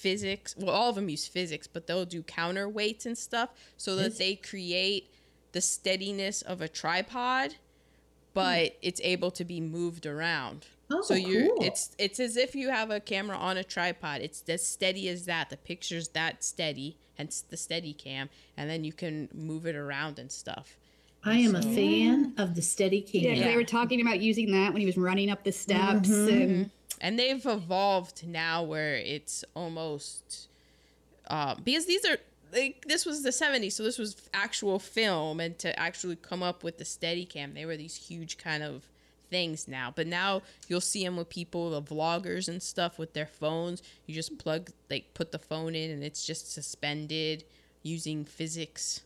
physics. Well, all of them use physics, but they'll do counterweights and stuff so that they create the steadiness of a tripod, but hmm. it's able to be moved around.
Oh,
so you're
cool.
it's it's as if you have a camera on a tripod. It's as steady as that. The picture's that steady, hence the steady cam, and then you can move it around and stuff.
I am a
So-
fan of the steady cam.
yeah, 'cause
Yeah.
they were talking about using that when he was running up the steps mm-hmm. and mm-hmm.
And they've evolved now where it's almost uh, because these are like this was the 70s so this was actual film and to actually come up with the steady cam they were these huge kind of things now. But now you'll see them with people the vloggers and stuff with their phones. You just plug like put the phone in and it's just suspended using physics.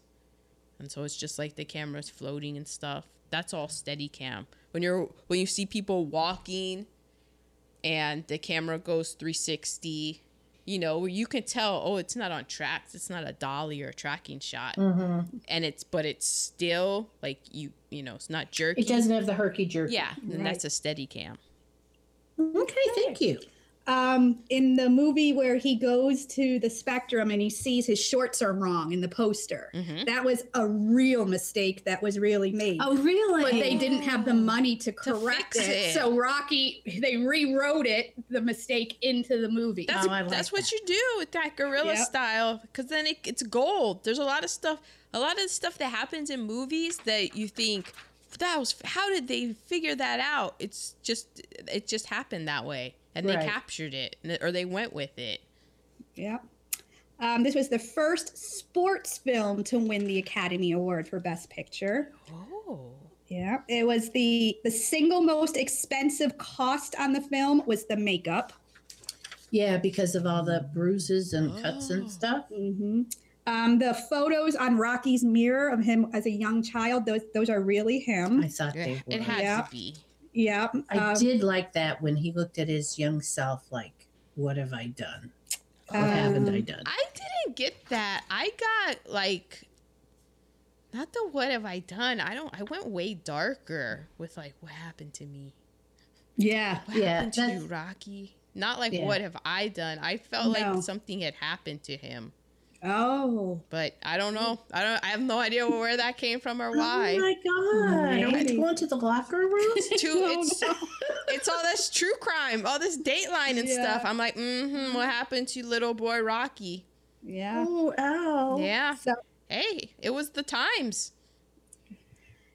And so it's just like the camera's floating and stuff. That's all steady cam when you're when you see people walking and the camera goes 360 you know you can tell oh it's not on tracks it's not a dolly or a tracking shot
Mm-hmm.
and it's but it's still like you you know it's not jerky
It doesn't have the herky jerky.
yeah and that's a steady cam
Okay, thank you.
Um, in the movie where he goes to the spectrum and he sees his shorts are wrong in the poster
Mhm.
that was a real mistake that was really made
Oh, really?
but they didn't have the money to correct
fix
it.
it.
So Rocky, they rewrote it, the mistake into the movie.
that's
Oh, I like
that's what you do with that guerrilla
Yep.
style because then it, it's gold there's a lot of stuff a lot of stuff that happens in movies that you think that was how did they figure that out it's just it just happened that way and they captured it or they went with it
yeah. Um, this was the first sports film to win the Academy Award for Best Picture.
oh
Yeah, it was the the single most expensive cost on the film was the makeup.
Yeah, because of all the bruises and cuts
Oh.
and stuff.
Mm-hmm. Um, the photos on Rocky's mirror of him as a young child; those those are really him.
I thought they were.
it had
Yeah.
to be
Yeah,
I
um,
did like that when he looked at his young self, like, "What have I done? What haven't I
Um,
done?"
I didn't get that. I got like not the what have I done? I don't I went way darker with like what happened to me.
Yeah,
What
Yeah,
happened to you, Rocky? Not like
Yeah.
what have I done? I felt
No.
like something had happened to him.
Oh,
But I don't know. I don't I have no idea where that came from or why.
Oh my god! Are we going to the locker room?
It's too it's it's all this true crime, all this dateline and
Yeah.
stuff. I'm like, mm-hmm, what happened to little boy Rocky?
yeah.
oh, ow!
Yeah.
So
Hey, it was the times.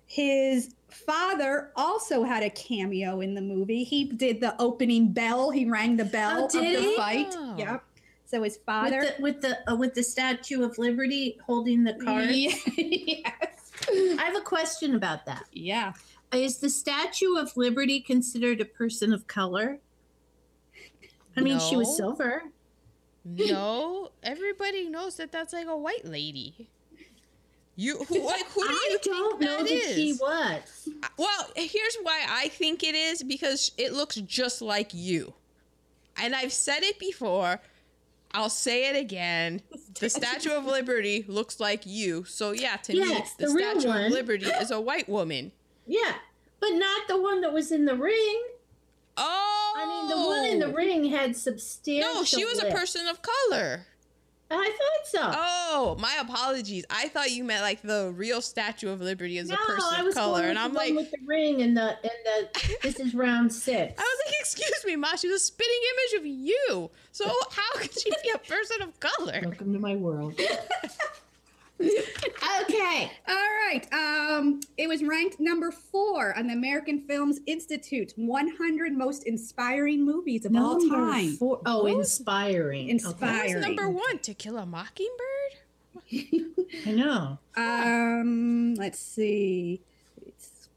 his father also had a cameo in the movie. He did the opening bell. He rang the bell
Oh,
of the
he?
fight.
Oh.
Yep. So his father.
With the with the, uh, with the Statue of Liberty holding the card.
yes.
I have a question about that.
Yeah.
Is the Statue of Liberty considered a person of color? I mean, she was silver.
No, everybody knows that that's like a white lady. You who like who do
I
you
don't
think
know
that
that she was.
Well, here's why I think it is because it looks just like you. And I've said it before. I'll say it again. The Statue of Liberty looks like you. So yeah, to
Yes,
me, the,
the
Statue
one.
of Liberty is a white woman.
Yeah, but not the one that was in the ring.
Oh,
I mean, the one in the oh! ring had substantial.
No, she was a person of color.
I thought so.
Oh, my apologies. I thought you meant like the real Statue of Liberty is
no,
a person of color, and I'm like,
with the ring and the and the. this is round six.
I was like, excuse me, Ma. She was a spitting image of you. So how could she be a person of color?
Welcome to my world.
Okay. All right. Um, it was ranked number four on the American Films Institute 100 most inspiring movies of all
Number
time.
Oh,
What
inspiring.
Inspiring.
What was
Firing.
number one? To Kill a Mockingbird?
I know.
Um, let's see. It's-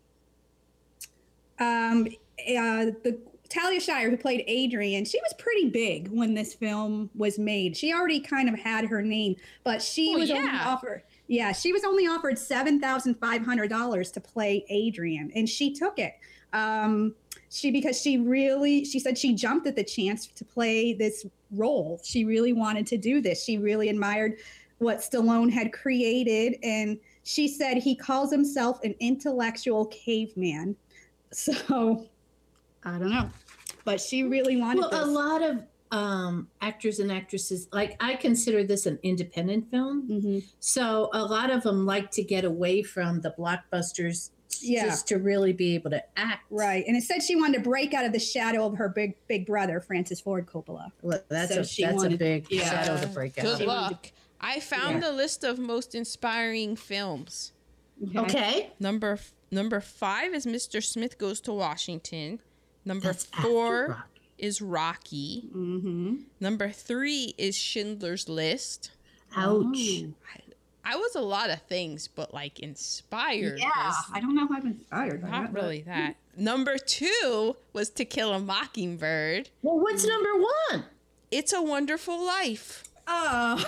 Um, uh, the Talia Shire, who played Adrian, she was pretty big when this film was made. She already kind of had her name, but she
Well,
was only
yeah.
offered. Yeah, she was only offered seven thousand five hundred dollars to play Adrian, and she took it. Um, she because she really she said she jumped at the chance to play this role. She really wanted to do this. She really admired what Stallone had created, and she said he calls himself an intellectual caveman. So I don't know, but she really wanted
Well, a lot of um, actors and actresses, like I consider this an independent film.
Mhm.
So a lot of them like to get away from the blockbusters
Yeah.
just to really be able to act.
Right, and it said she wanted to break out of the shadow of her big big brother, Francis Ford Coppola.
Well, that's
So
a
she
that's
wanted-
a big
yeah.
shadow to break out.
Good luck. I found
Yeah.
the list of most inspiring films.
Okay.
Number number five is Mr. Smith Goes to Washington. Number
That's
four
Rocky.
is Rocky.
Mm-hmm.
Number three is Schindler's List.
Ouch.
I was a lot of things, but like inspired.
Yeah,
was
I don't know if I'm inspired. by
not
that, but-
really that. Number two was To Kill a Mockingbird.
Well, what's number one?
It's a Wonderful Life.
Oh,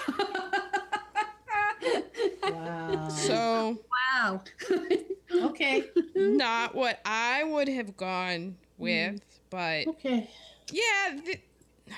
Wow.
So
wow.
okay.
not what I would have gone with, but
Okay.
yeah, th-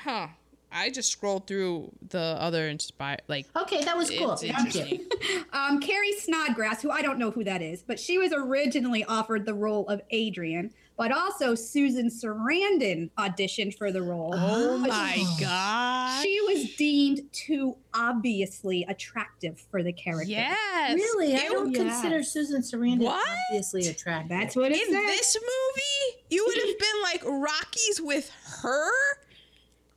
huh. I just scrolled through the other inspired like
Okay, that was cool.
it's
Thank you.
Um, Carrie Snodgress, who I don't know who that is, but she was originally offered the role of Adrian, but also Susan Sarandon auditioned for the role.
Oh
Oh.
my god.
She was deemed too obviously attractive for the character.
Yes.
Really, I
It-
don't
yes.
consider Susan Sarandon
What?
obviously attractive.
That's what it
in
said.
this movie, you would have been like Rockies with her.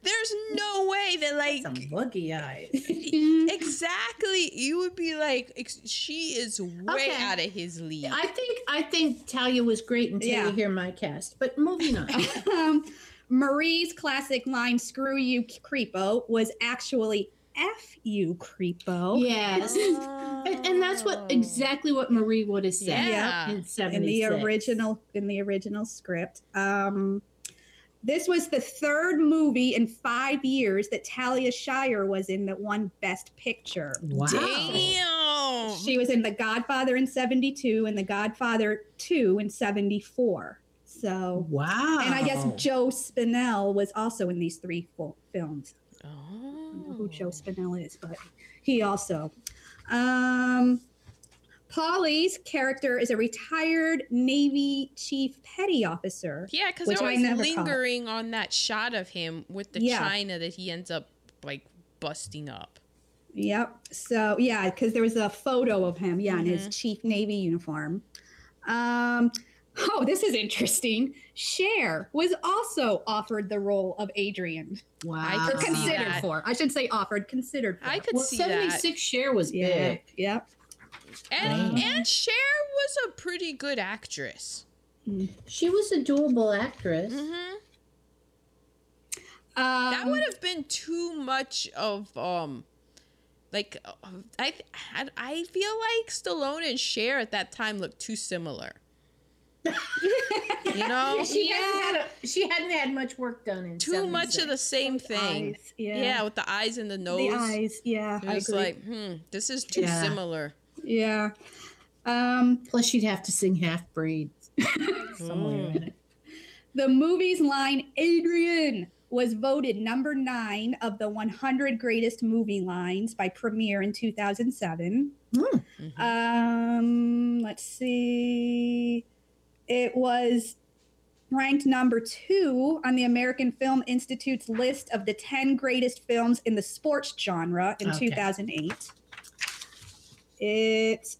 There's no way that like
some boogie eyes.
exactly you would be like ex- she is way
Okay.
out of his league.
I think I think Talia was great until
Yeah.
you hear my cast. But moving on.
um, Marie's classic line, screw you, creepo, was actually F you, creepo.
yes. And, and that's what exactly what Marie would have said
Yeah.
in
in the original in the original script. Um, this was the third movie in five years that Talia Shire was in that won Best Picture.
Wow.
Damn.
She was in The Godfather in 72 and The Godfather 2 in 74. So,
Wow.
and I guess Joe Spinell was also in these three full films. I don't know who
Oh.
Joe Spinell is, but he also. Um, Paulie's character is a retired Navy chief petty officer.
Yeah, because
Which
they're
I
always
never caught.
lingering on that shot of him with the
Yeah.
china that he ends up like busting up.
Yep. So yeah, because there was a photo of him, yeah, in his
Mm-hmm.
chief Navy uniform. Um, oh, this is interesting. Cher was also offered the role of Adrian,
Wow.
I
or
could see
considered
that.
for. I should say offered, considered for.
I could
Well,
see
76 Cher was
Uh, yeah,
big.
yep.
That. And
Damn.
and Cher was a pretty good actress.
She was a doable actress.
hmm
Um,
that would have been too much of um like uh, I, I I feel like Stallone and Cher at that time looked too similar. you know,
She hadn't had a, she hadn't had much work done in
too much of the
76.
same thing.
eyes, yeah.
Yeah. with the eyes and the nose.
the eyes. Yeah,
It
I
was
agree.
like, hmm, this is too
Yeah.
similar.
Yeah. Um,
Plus, you'd have to sing half breed somewhere
Mm.
in it.
the movie's line, Adrian, was voted number nine of the 100 greatest movie lines by Premiere in 2007.
Mm.
Mhm.
Um, let's see. It was ranked number two on the American Film Institute's list of the 10 greatest films in the sports genre in
Okay.
2008. It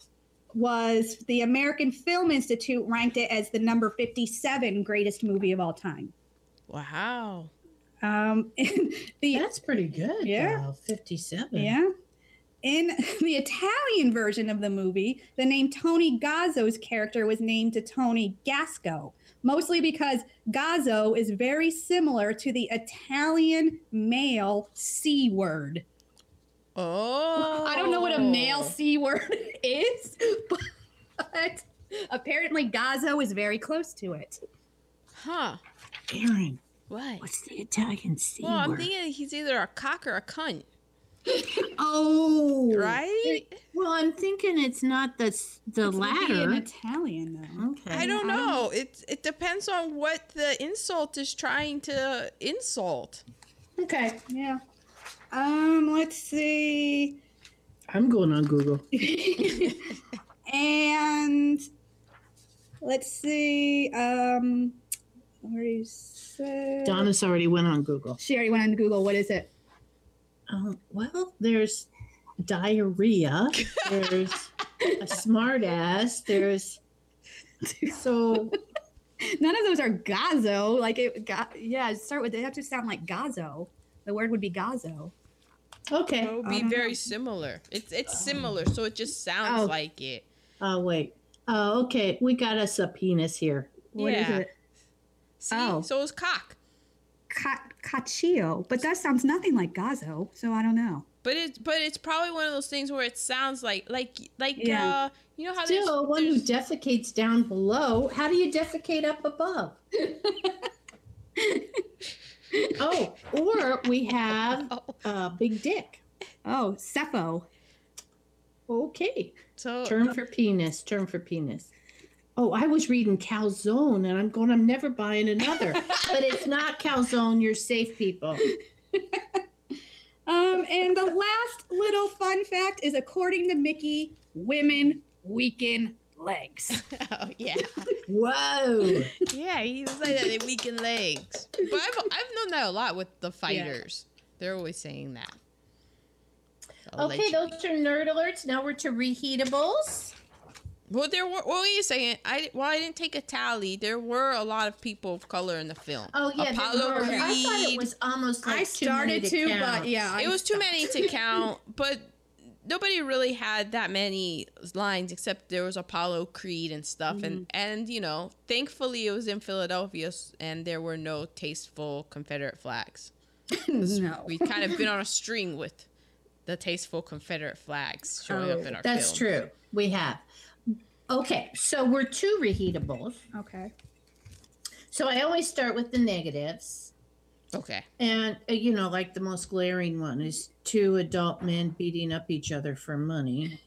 was the American Film Institute ranked it as the number 57 greatest movie of all time.
Wow.
Um, the
That's pretty good.
Yeah.
though, 57.
Yeah. In the Italian version of the movie, the name Tony Gazzo's character was named to Tony Gasco, mostly because Gazzo is very similar to the Italian male C word.
Oh.
I don't know what a male oh. C word is, but apparently Gazzo is very close to it.
Huh.
Aaron,
What?
what's the Italian C
Well, I'm thinking he's either a cock or a cunt,
oh.
right?
Well, I'm thinking it's not the, s- the
It's
latter.
in Italian though.
okay.
I don't
I don't-
know. It it depends on what the insult is trying to insult.
Okay.
Yeah. Um, let's see.
I'm going on Google.
and let's see. Um, where is it?
Donna's already went on Google.
She already went on Google. What is it?
Um, well, there's diarrhea. There's a smartass. There's so
None of those are Gazzo. Like it got. Yeah, start with. They have to sound like Gazzo. The word would be Gazzo.
Okay.
It would be
don't
very
know.
similar. It's it's similar, so it just sounds
Oh.
like it.
Oh wait. Oh, okay. We got us a penis here.
What is
Yeah.
it?
See,
Oh.
so it's cock.
Ca- Caccio. But that sounds nothing like Gazzo. So I don't know.
But it's but it's probably one of those things where it sounds like like like
Yeah.
uh you know how there's,
Still, one who defecates down below. How do you defecate up above? oh, or we have a big dick.
Oh, Cepho.
Okay.
so
Term for penis. Term for penis. Oh, I was reading calzone and I'm going, I'm never buying another. but it's not calzone. You're safe, people.
Um, and the last little fun fact is according to Mickey, women weaken legs.
oh, yeah
Whoa.
yeah he was like that they weaken legs. But I've I've known that a lot with the fighters. They're always saying that.
Okay,
Allegedly.
those are nerd alerts. Now we're to reheatables.
Well, there were. Well, wait a second. I well, I didn't take a tally. There were a lot of people of color in the film.
Oh yeah,
Apollo. Creed.
I thought it was almost like
I
too many
started to,
count.
but yeah, I
it was too many to count, but nobody really had that many lines except there was Apollo Creed and stuff, and mm-hmm. and you know, thankfully it was in Philadelphia, and there were no tasteful Confederate flags.
no.
We've kind of been on a string with the tasteful Confederate flags showing up oh, in our
Oh, That's
film.
true. We have. Okay, so we're two reheatables.
Okay.
So I always start with the negatives.
Okay.
And, uh, you know, like the most glaring one is two adult men beating up each other for money.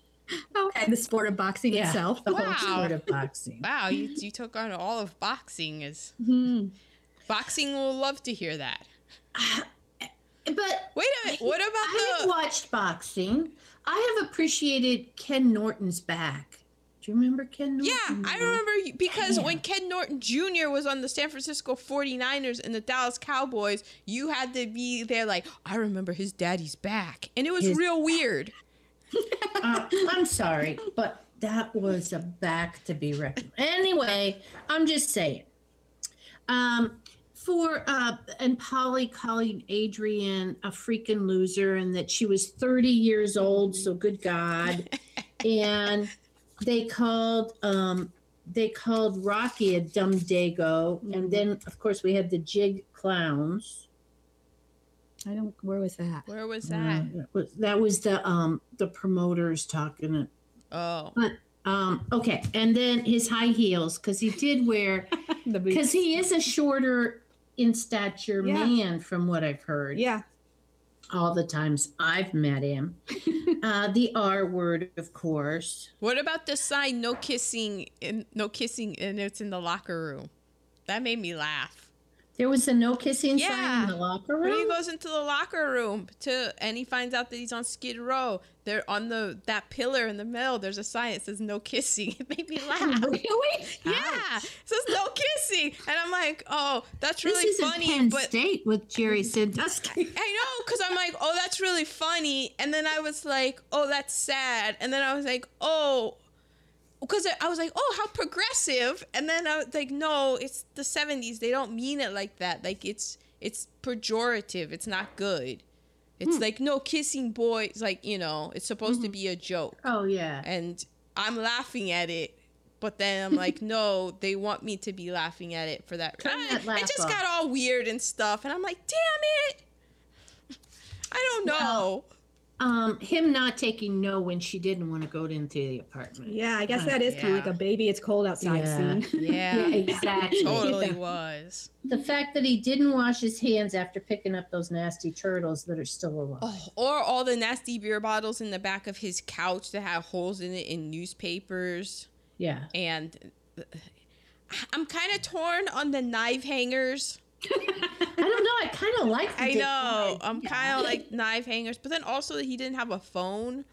Oh, and the sport of boxing itself.
The
Wow.
whole sport of boxing.
Wow, you, you took on all of boxing. As
Hmm.
boxing will love to hear that.
But
Wait a minute. What about
I
about
have watched boxing. I have appreciated Ken Norton's back. Do you remember Ken Norton?
Yeah, I remember because
Damn.
when Ken Norton Jr. was on the San Francisco 49ers and the Dallas Cowboys, you had to be there like, I remember his daddy's back. And it was
His-
real weird.
Uh, I'm sorry, but that was a back to be reckoned. Anyway, I'm just saying. Um, for uh, and Paulie calling Adrian a freaking loser, and that she was 30 years old. So good God, and they called um, they called Rocky a dumb dago, and then of course we had the jig clowns.
I don't. Where was that?
Where was
Uh,
that?
that was that was the um the promoters talking. It.
Oh.
Um, okay, and then his high heels because he did wear
The
because he is a shorter in stature
Yeah.
man from what I've heard.
Yeah.
All the times I've met him. uh, the R word, of course.
What about the sign no kissing and no kissing and it's in the locker room? That made me laugh.
There was a no kissing sign in the locker room.
When he goes into the locker room to and he finds out that he's on Skid Row, there on the that pillar in the middle, there's a sign that says no kissing. It made me laugh.
really?
Yeah, it says no kissing, and I'm like, oh, that's
This
really
isn't
funny,
Penn
but
State with Jerry Sandusky.
I know, because I'm like, oh, that's really funny. And then I was like, oh, that's sad. And then I was like, oh, because I was like, oh, how progressive. And then I was like, no, it's the 70s. They don't mean it like that. Like it's it's pejorative. It's not good. It's hmm. like no kissing boys. Like you know, it's supposed to mm-hmm. be a joke.
oh yeah.
And I'm laughing at it. But then I'm like, no, they want me to be laughing at it for that.
That laugh
it just
off.
got all weird and stuff. And I'm like, damn it. I don't know.
Well, Um, him not taking no when she didn't want to go into the apartment.
Yeah, I guess that is kind of like a baby. It's cold outside
Yeah.
scene.
yeah,
Yeah, exactly.
totally
Yeah.
was.
The fact that he didn't wash his hands after picking up those nasty turtles that are still alive.
Oh, or all the nasty beer bottles in the back of his couch that have holes in it in newspapers.
Yeah.
And uh, I'm kind of torn on the knife hangers.
I don't know. I kind of like.
I know. I'm kind of like knife hangers, but then also he didn't have a phone.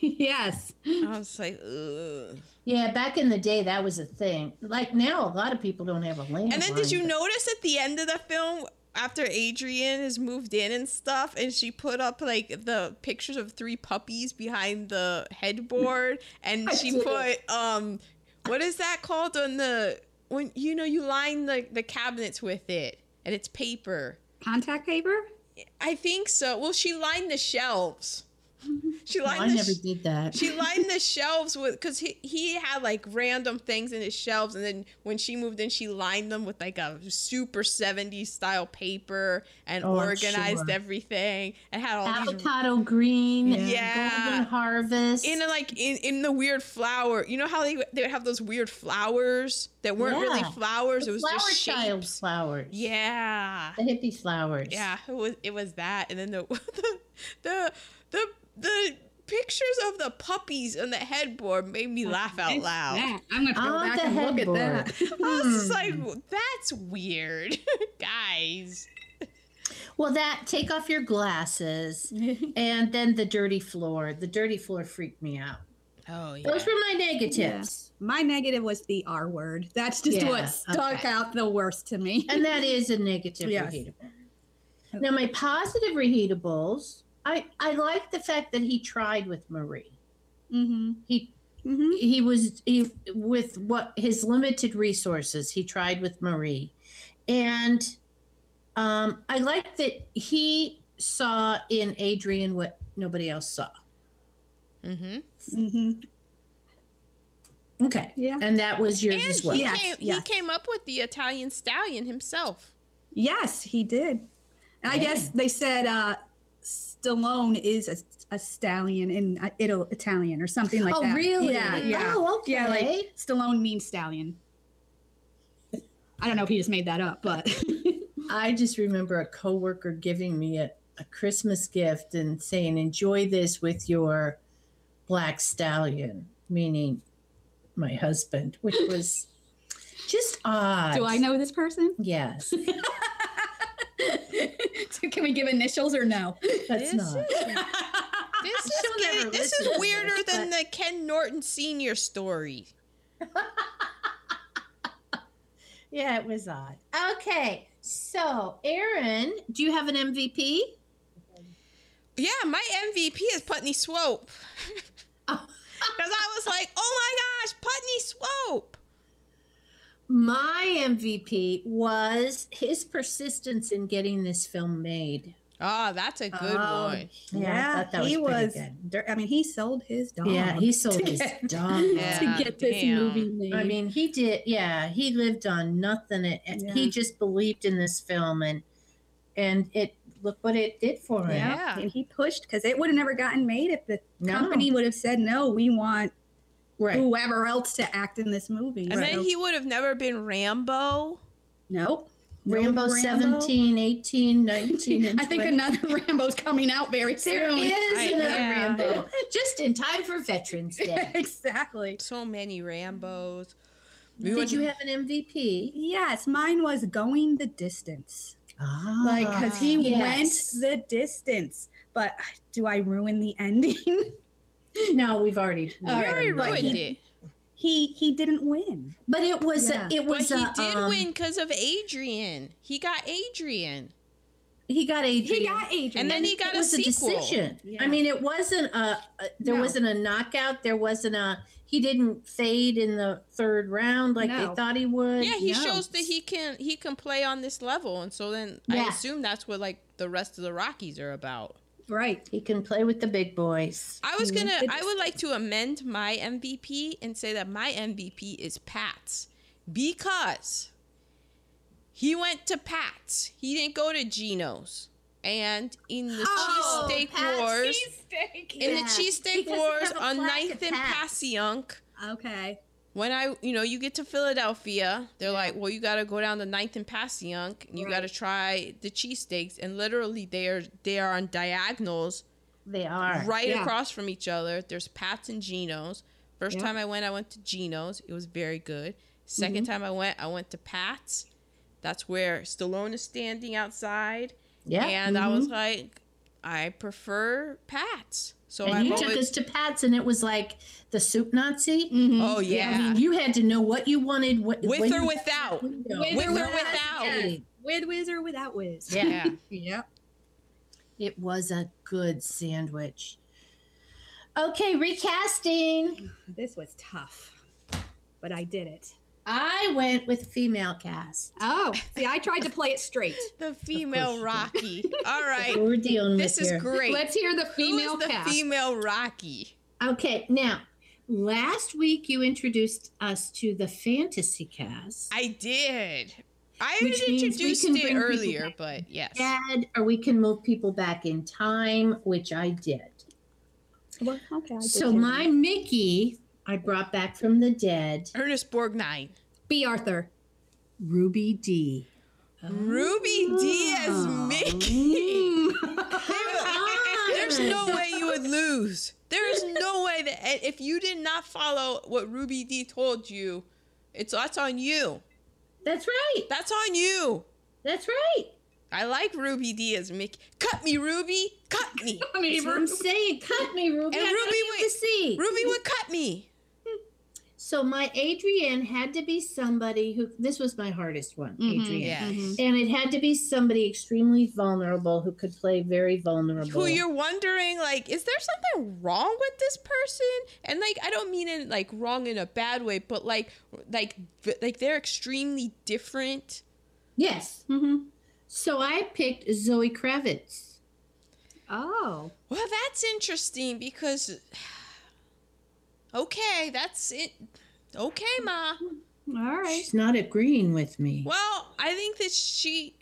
yes.
I was like, ugh.
Yeah, back in the day, that was a thing. Like now, a lot of people don't have a landline.
And then did you notice at the end of the film after Adrian has moved in and stuff and she put up like the pictures of three puppies behind the headboard and she put um what is that called on the when you know you line the the cabinets with it and it's paper.
Contact paper?
I think so. Well, she lined the shelves. She lined
I
the
never
sh-
did that.
she lined the shelves with because he, he had like random things in his shelves and then when she moved in she lined them with like a super 70s style paper and
Oh,
organized
sure.
everything and had all these
Avocado green,
Yeah.
golden harvest.
in like in, in the weird flower you know how they they would have those weird flowers that weren't really flowers
The
it was
flower
just
child
shapes
flowers.
yeah
The hippie flowers.
yeah it was it was that and then the the the the, the pictures of the puppies on the headboard made me laugh out loud
Yeah, I'm gonna go
On
back
the
and look at that.
I was just like,
Hmm.
that's weird, guys.
Well, that take off your glasses, and then the dirty floor. The dirty floor freaked me out.
Oh yeah.
Those were my negatives,
My negative was the R word. That's just
Yeah,
what stuck
okay.
out the worst to me.
and that is a negative
Yes.
reheatable. Now, my positive reheatables. I I like the fact that he tried with Marie.
mm-hmm.
He
Mm-hmm.
he was he with what his limited resources he tried with marie and um i like that he saw in adrian what nobody else saw
Mm-hmm.
Mm-hmm.
okay
Yeah.
and that was yours
And
as well
he,
Yes,
came,
yes.
he came up with the Italian stallion himself.
Yes, he did. And I guess they said uh, Stallone is a, a stallion in uh, Italy, Italian or something like
oh
that.
Oh, really
Yeah, yeah.
oh okay
Yeah, like Stallone means stallion. I don't know if he just made that up, but
i just remember a coworker giving me a, a christmas gift and saying enjoy this with your black stallion meaning my husband which was just odd
do I know this person?
yes
can we give initials or no?
that's
This
not
This is
She'll never
get- this is weirder
this,
than the Ken Norton Senior story.
Yeah, it was odd. Okay, so Aaron, do you have an MVP?
Yeah, my MVP is Putney Swope.
Oh.
Because I was like, oh my gosh, Putney Swope.
My MVP was his persistence in getting this film made.
Oh, that's a good
Oh,
one.
Yeah, I thought that
he
was
was.
good.
I mean, he sold his dog.
Yeah, he sold his dog.
Yeah.
to get this
damn.
movie made.
I mean, he did. Yeah, he lived on nothing. It,
Yeah.
He just believed in this film, and and it look what it did for him.
yeah,
Yeah.
and he pushed because it would have never gotten made if the
No.
company would have said no. We want
Right.
whoever else to act in this movie.
And
So-
then he would have never been Rambo.
nope, No
Rambo,
Rambo?
17, 18, 19, and
I think
20.
another Rambo's coming out very soon.
is
I-
another
yeah.
Rambo. Just in time for Veterans Day.
exactly.
So many Rambos. We
Did
went-
you have an MVP?
Yes, mine was going the distance.
Ah,
Like, because he
yes.
went the distance. But do I ruin the ending?
No, we've already.
We
All right,
already ruined
he-
it.
he he didn't win.
But it was
Yeah.
a, it
But
was
he
a,
did
um,
win because of Adrian. He got Adrian.
He got Adrian.
He got Adrian.
And then he got
it
a
was a decision.
Yeah.
I mean, it wasn't a, a there
No.
wasn't a knockout. There wasn't a he didn't fade in the third round like
No.
they thought he would.
Yeah, he
No.
shows that he can he can play on this level, and so then I assume that's what like the rest of the Rockies are about.
Right.
he can play with the big boys.
I was
mm-hmm.
gonna. I would like to amend my MVP and say that my MVP is Pat's because he went to Pat's. He didn't go to Geno's. And in the
Oh,
cheesesteak
Pat's
wars, in
Yeah,
the cheesesteak
because they
wars on
plaque
9th and
Pat's.
Passyunk,
Okay.
When I, you know, you get to Philadelphia, they're like, well, you got to go down to Ninth and Passyunk, and you got to try the cheesesteaks, and literally they are they are on diagonals
They are
right
Yeah.
across from each other. There's Pat's and Geno's. First
Yeah.
time I went, I went to Geno's. It was very good. 2nd mm-hmm. time I went, I went to Pat's. That's where Stallone is standing outside.
Yeah.
And I was mm-hmm. like, I prefer Pat's. So
and
I
you
went
took us to Pat's, and it was like the soup Nazi. Mm-hmm.
Oh
I
yeah.
mean, you had to know what you wanted. What,
with or
you-
without.
window.
With
With
or
or
without.
without.
Yes. With whiz or without whiz.
Yeah.
Yeah.
Yep.
It was a good sandwich. Okay, recasting.
This was tough, but I did it.
I went with female cast.
Oh, see, I tried to play it straight.
The female Rocky. All right.
We're dealing with
This
with
is
here.
great.
Let's hear the
Who
female
is the
cast.
female Rocky?
Okay, now last week you introduced us to the fantasy cast.
I did. I
Which means we
introduced
can
it earlier, but yes.
Dad, or we can move people back in time, which I did.
Well, okay. I did
So my
that.
Mickey, I brought back from the dead,
Ernest Borgnine.
Bea Arthur.
Ruby Dee.
Ruby Diaz ah. Mickey. Mm. There's no way you would lose. There is no way that if you did not follow what Ruby Dee told you, it's that's on you.
That's right.
That's on you.
That's right.
I like Ruby Dee as Mickey. Cut me, Ruby. Cut me.
That's what I'm saying. Cut me, Ruby.
And
I
Ruby,
want you
wait.
to see.
Ruby would cut me.
So my Adrian had to be somebody who. This was my hardest one,
Mhm.
Adrian.
Yeah.
And it had to be somebody extremely vulnerable who could play very vulnerable.
Who you're wondering, like, is there something wrong with this person? And like, I don't mean it like wrong in a bad way, but like, like, like they're extremely different.
Yes.
Mm-hmm.
So I picked Zoe Kravitz.
Oh.
Well, that's interesting because. Okay, that's it. Okay, ma.
All right.
She's not agreeing with me.
Well, I think that she.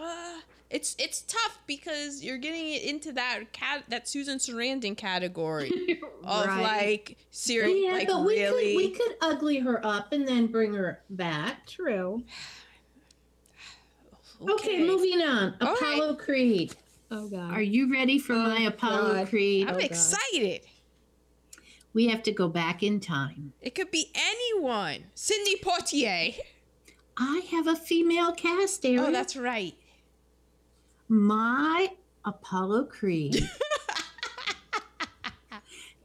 Uh, it's it's tough because you're getting it into that cat that Susan Sarandon category of
Right.
like serious,
yeah,
like
but we
really.
could we could ugly her up and then bring her back.
True.
Okay, moving on.
All
Apollo Creed.
Oh God.
Are you ready for my Apollo
God.
Creed?
I'm
Oh, God.
We have to go back in time.
It could be anyone. Sidney Poitier.
I have a female cast, Erin.
Oh, that's right.
my Apollo Creed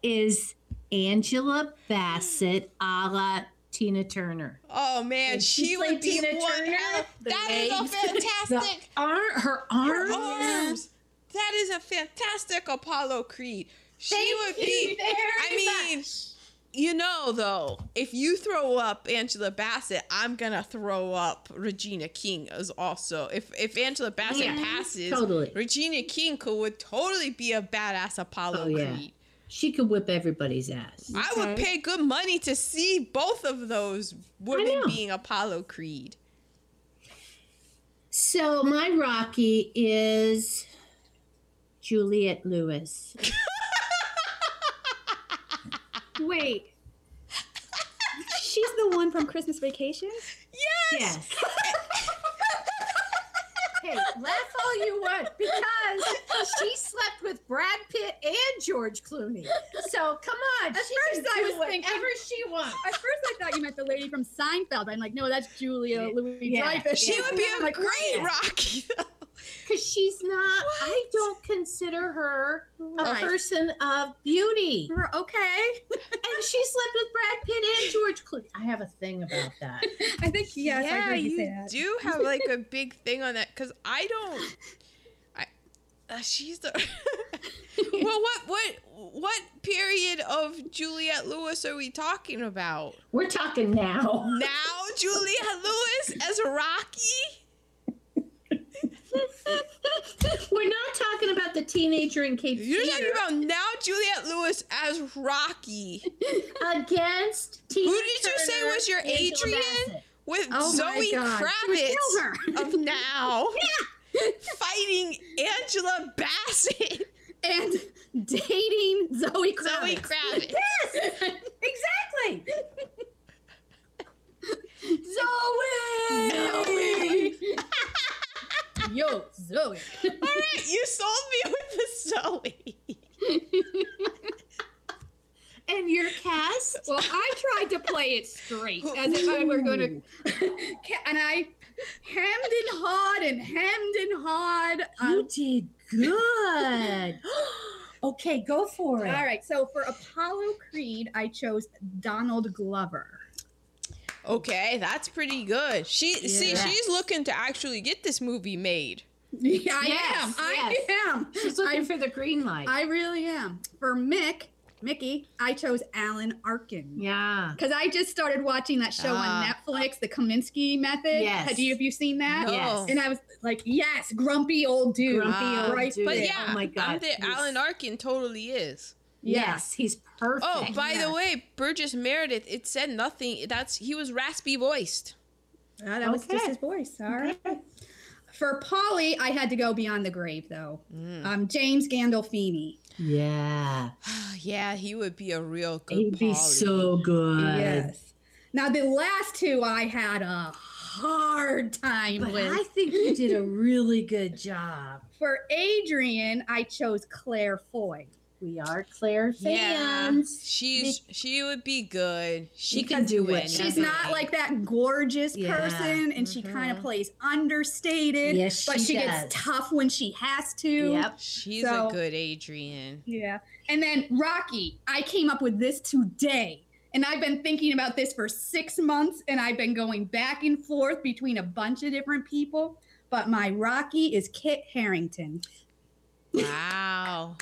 is Angela Bassett a la Tina Turner.
Oh man, she, would be
Tina
one.
Turner? The
That is a
legs,
fantastic.
The arm, her
her
arms.
arms. That is a fantastic Apollo Creed. She
Thank
would be.
you very
I mean,
much.
you know, though, if you throw up Angela Bassett, I'm gonna throw up Regina King as also. If if Angela Bassett
Yeah,
passes,
totally.
Regina King could would totally be a badass Apollo
Oh, yeah.
Creed.
She could whip everybody's ass.
I would pay good money to see both of those women being Apollo Creed.
So my Rocky is Juliette Lewis.
Wait. She's the one from Christmas Vacation.
Yes.
Yes. okay, laugh all you want because she slept with Brad Pitt and George Clooney. So come on,
At
she
first I was
whatever
thinking-
she wants.
At first, I thought you meant the lady from Seinfeld. I'm like, no, that's Julia Louis
Yeah.
Dreyfus.
She would be a
like,
great Rocky.
Because she's not, I don't consider her a
Right.
person of beauty.
We're Okay.
And she slept with Brad Pitt and George Clooney. I have a thing about that.
I think yes, I
yeah,
you,
do have like a big thing on that because I don't. I uh, she's the. well, what what what period of Juliette Lewis are we talking about?
We're talking now.
Now Juliette Lewis as Rocky?
We're not talking about the teenager in Cape
You're talking about now Juliette Lewis as Rocky
against Tina
Who did you say was your
Angela
Adrian?
Bassett.
with
Oh
Zoe
God. She would kill her.
Kravitz of now fighting Angela Bassett.
and dating Zoe Kravitz.
Zoe Kravitz.
Yes, exactly.
Zoe. Yo, Zoe.
All right, you sold me with the Zoe.
And your cast?
Well, I tried to play it straight as if I were going to, and I hemmed and hawed and hemmed and hawed.
You did good. okay, go for it.
all right, so for Apollo Creed, I chose Donald Glover.
Okay, that's pretty good. She see, she's looking to actually get this movie made.
Yeah, I
Yes,
am. I am.
She's looking
I-
for the green light.
I really am. For Mick, Mickey, I chose Alan Arkin.
yeah.
Because I just started watching that show
Ah.
on Netflix, The Kominsky Method.
Yes.
Have you, have you seen that?
No.
Yes.
And I was like, yes, grumpy old dude.
Grumpy
Ah,
old
right
dude.
But yeah,
oh my god.
I'm the Alan Arkin totally is.
Yes, he's perfect.
Oh, by
yeah.
the way, Burgess Meredith, it said nothing. That's he was raspy voiced.
Ah, that was just his voice. All right. For Paulie, I had to go beyond the grave, though.
Mm.
Um, James Gandolfini.
Yeah.
yeah, he would be a real good.
He'd be so good.
Yes. Now, the last two I had a hard time
But
with.
I think you did a really good job.
For Adrian, I chose Claire Foy.
We are Claire fans.
Yeah,
fans.
she's she would be good. She,
She
can
can
do
do
it.
it.
She's not like that gorgeous
Yeah.
person, and she mm-hmm. kind of plays understated.
Yes, she
but
she
she
does.
gets tough when she has to.
Yep.
She's
So-
a good Adrian.
Yeah. And then Rocky, I came up with this today. And I've been thinking about this for six months, and I've been going back and forth between a bunch of different people. But my Rocky is Kit Harington.
Wow.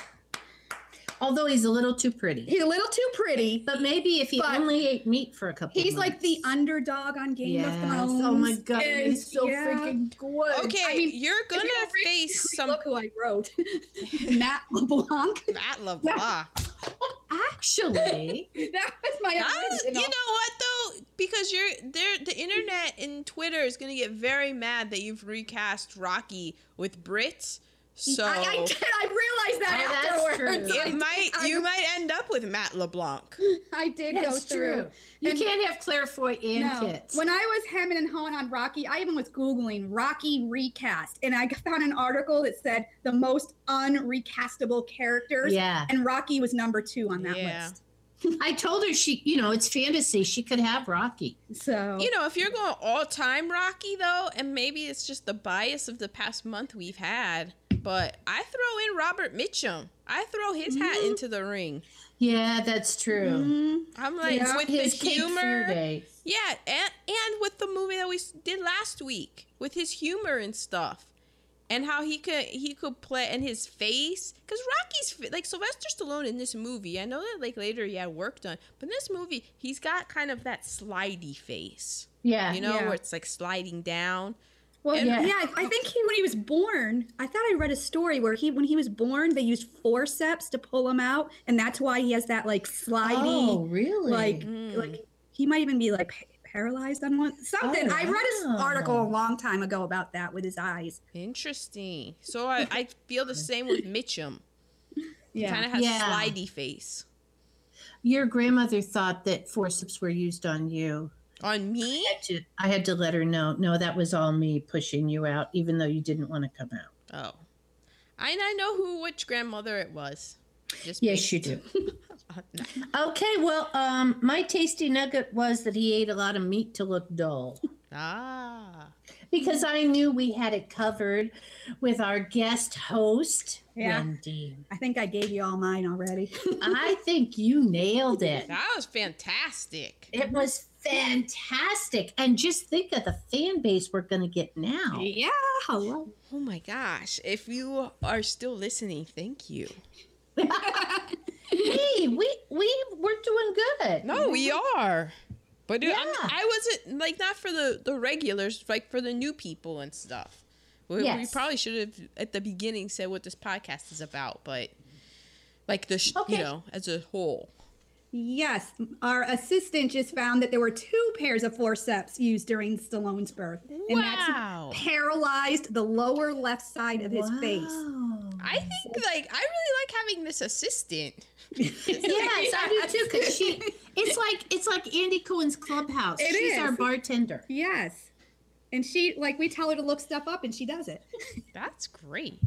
Although he's a little too pretty.
He's a little too pretty.
But maybe if he
But
only ate meat for a couple
He's like the underdog on Game
yes.
of Thrones.
Oh my god,
and
he's so
yeah.
freaking good.
Okay,
I mean,
you're
If
gonna
you don't read-
face some
Look who I wrote. Matt LeBlanc.
Matt LeBlanc.
Actually,
That was my
That was- you know
original.
what though? Because you're there, the internet and Twitter is gonna get very mad that you've recast Rocky with Brits. So
I, I did. I realized that
Oh, that's
afterwards.
true.
It
did-
might
I,
you might end up with Matt LeBlanc.
I did go
that's
through.
true. You
And-
can't have Claire Foy and
No.
Kit.
When I was hemming and hawing on Rocky, I even was Googling Rocky recast, and I found an article that said the most unrecastable characters,
yeah,
and Rocky was number two on that
Yeah.
list.
I told her she, you know, it's fantasy. She could have Rocky.
So
You know, if you're going all time Rocky though, and maybe it's just the bias of the past month we've had, but I throw in Robert Mitchum. I throw his hat
Mhm.
into the ring.
Yeah, that's true.
Mhm.
I'm like
Yeah.
with
His
the humor. Yeah, and and with the movie that we did last week, with his humor and stuff, and how he could he could play and his face, because Rocky's like Sylvester Stallone in this movie. I know that like later he had work done, but in this movie he's got kind of that slidey face,
Yeah,
you know,
Yeah.
where it's like sliding down.
Well,
And-
yeah. I think he when he was born, I thought I read a story where he when he was born they used forceps to pull him out, and that's why he has that like slidey,
Oh, really?
like
Mm.
like he might even be like pa- paralyzed on one something.
Oh,
I read an
oh,
article a long time ago about that with his eyes.
Interesting. So I, I feel the same with Mitchum.
Yeah.
Kind of has
Yeah.
slidey face.
Your grandmother thought that forceps were used on you.
On me?
I had, to, I had to let her know. No, that was all me pushing you out, even though you didn't want to come out.
Oh. I, I know who which grandmother it was. Just
Yes,
based-
you do.
Uh, no.
Okay, well, um, my tasty nugget was that he ate a lot of meat to look dull.
Ah.
Because I knew we had it covered with our guest host,
Yeah.
Wendy.
I think I gave you all mine already.
I think you nailed it.
That was fantastic.
It was fantastic. And just think of the fan base we're going to get now.
yeah, hello.
Oh my gosh. If you are still listening, thank you.
hey, we we we're doing good.
No, we are. But it, I,
Yeah.
I wasn't like not for the the regulars, like for the new people and stuff. We, we probably should have at the beginning said what this podcast is about, but like the sh-
Okay.
you know as a whole.
Yes, our assistant just found that there were two pairs of forceps used during Stallone's birth, and
Wow.
that's paralyzed the lower left side of his face.
Wow.
I think like I really like having this assistant.
Yes, I do too. Cause she, it's like it's like Andy Cohen's clubhouse.
It
She's
is.
our bartender.
Yes, and she like we tell her to look stuff up, and she does it.
That's great.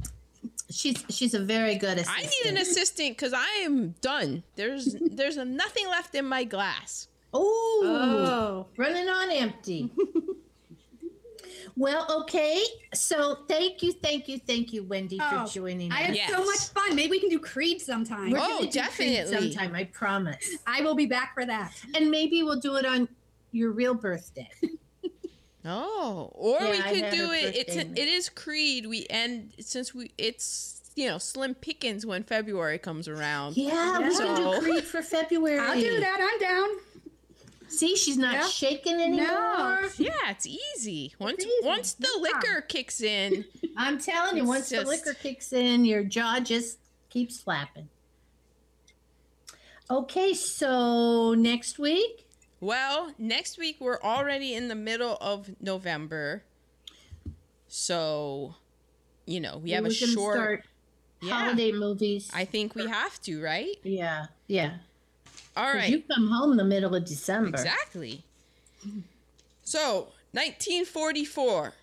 She's she's a very good
I need an assistant because I am done. There's there's nothing left in my glass.
Oh,
Oh,
running on empty. Well, okay. So thank you, thank you, thank you, Wendy,
Oh,
for joining
I
us.
had
Yes.
so much fun. Maybe we can do Creed sometime.
We're
Oh,
gonna Creed
definitely.
sometime. I promise.
I will be back for that.
And maybe we'll do it on your real birthday.
Oh, or we
Yeah, I
could do it. It's
birthday.
it is Creed. We end since we it's you know slim pickings when February comes around.
Yeah, we can
So-
do Creed for February.
I'll do that. I'm down.
See, she's not
Yeah.
shaking anymore.
Yeah, it's easy. Once
easy.
once the
Yeah.
liquor kicks in,
I'm telling you,
It's
once the liquor kicks in, your jaw just keeps flapping. Okay, so next week,
well, next week we're already in the middle of November, so you know we have a
we're gonna
short.
start
Yeah.
holiday movies.
I think we have to, right?
yeah, yeah.
All right.
You come home in the middle of December.
Exactly. So, 1944.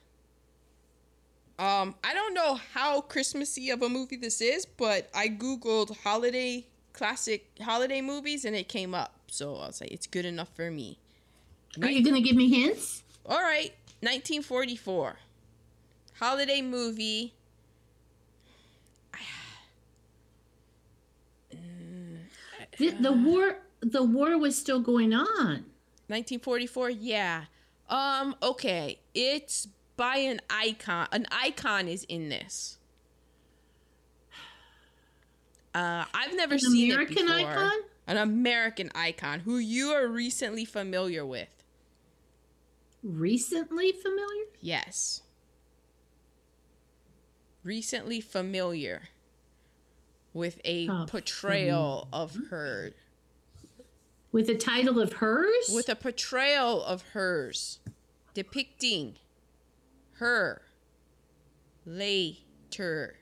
Um, I don't know how Christmassy of a movie this is, but I googled holiday classic holiday movies and it came up. So I'll say it's good enough for me.
Are you gonna give me hints?
All right, 1944. Holiday movie.
The, the war, the war was still going on.
1944 yeah. Um okay. It's by an icon an icon is in this. Uh i've never seen
An
seen
American
it before.
icon?
an american icon who you are recently familiar with.
Recently familiar?
yes. Recently familiar with a
Oh,
portrayal of her
With the title of hers?
with a portrayal of hers depicting her later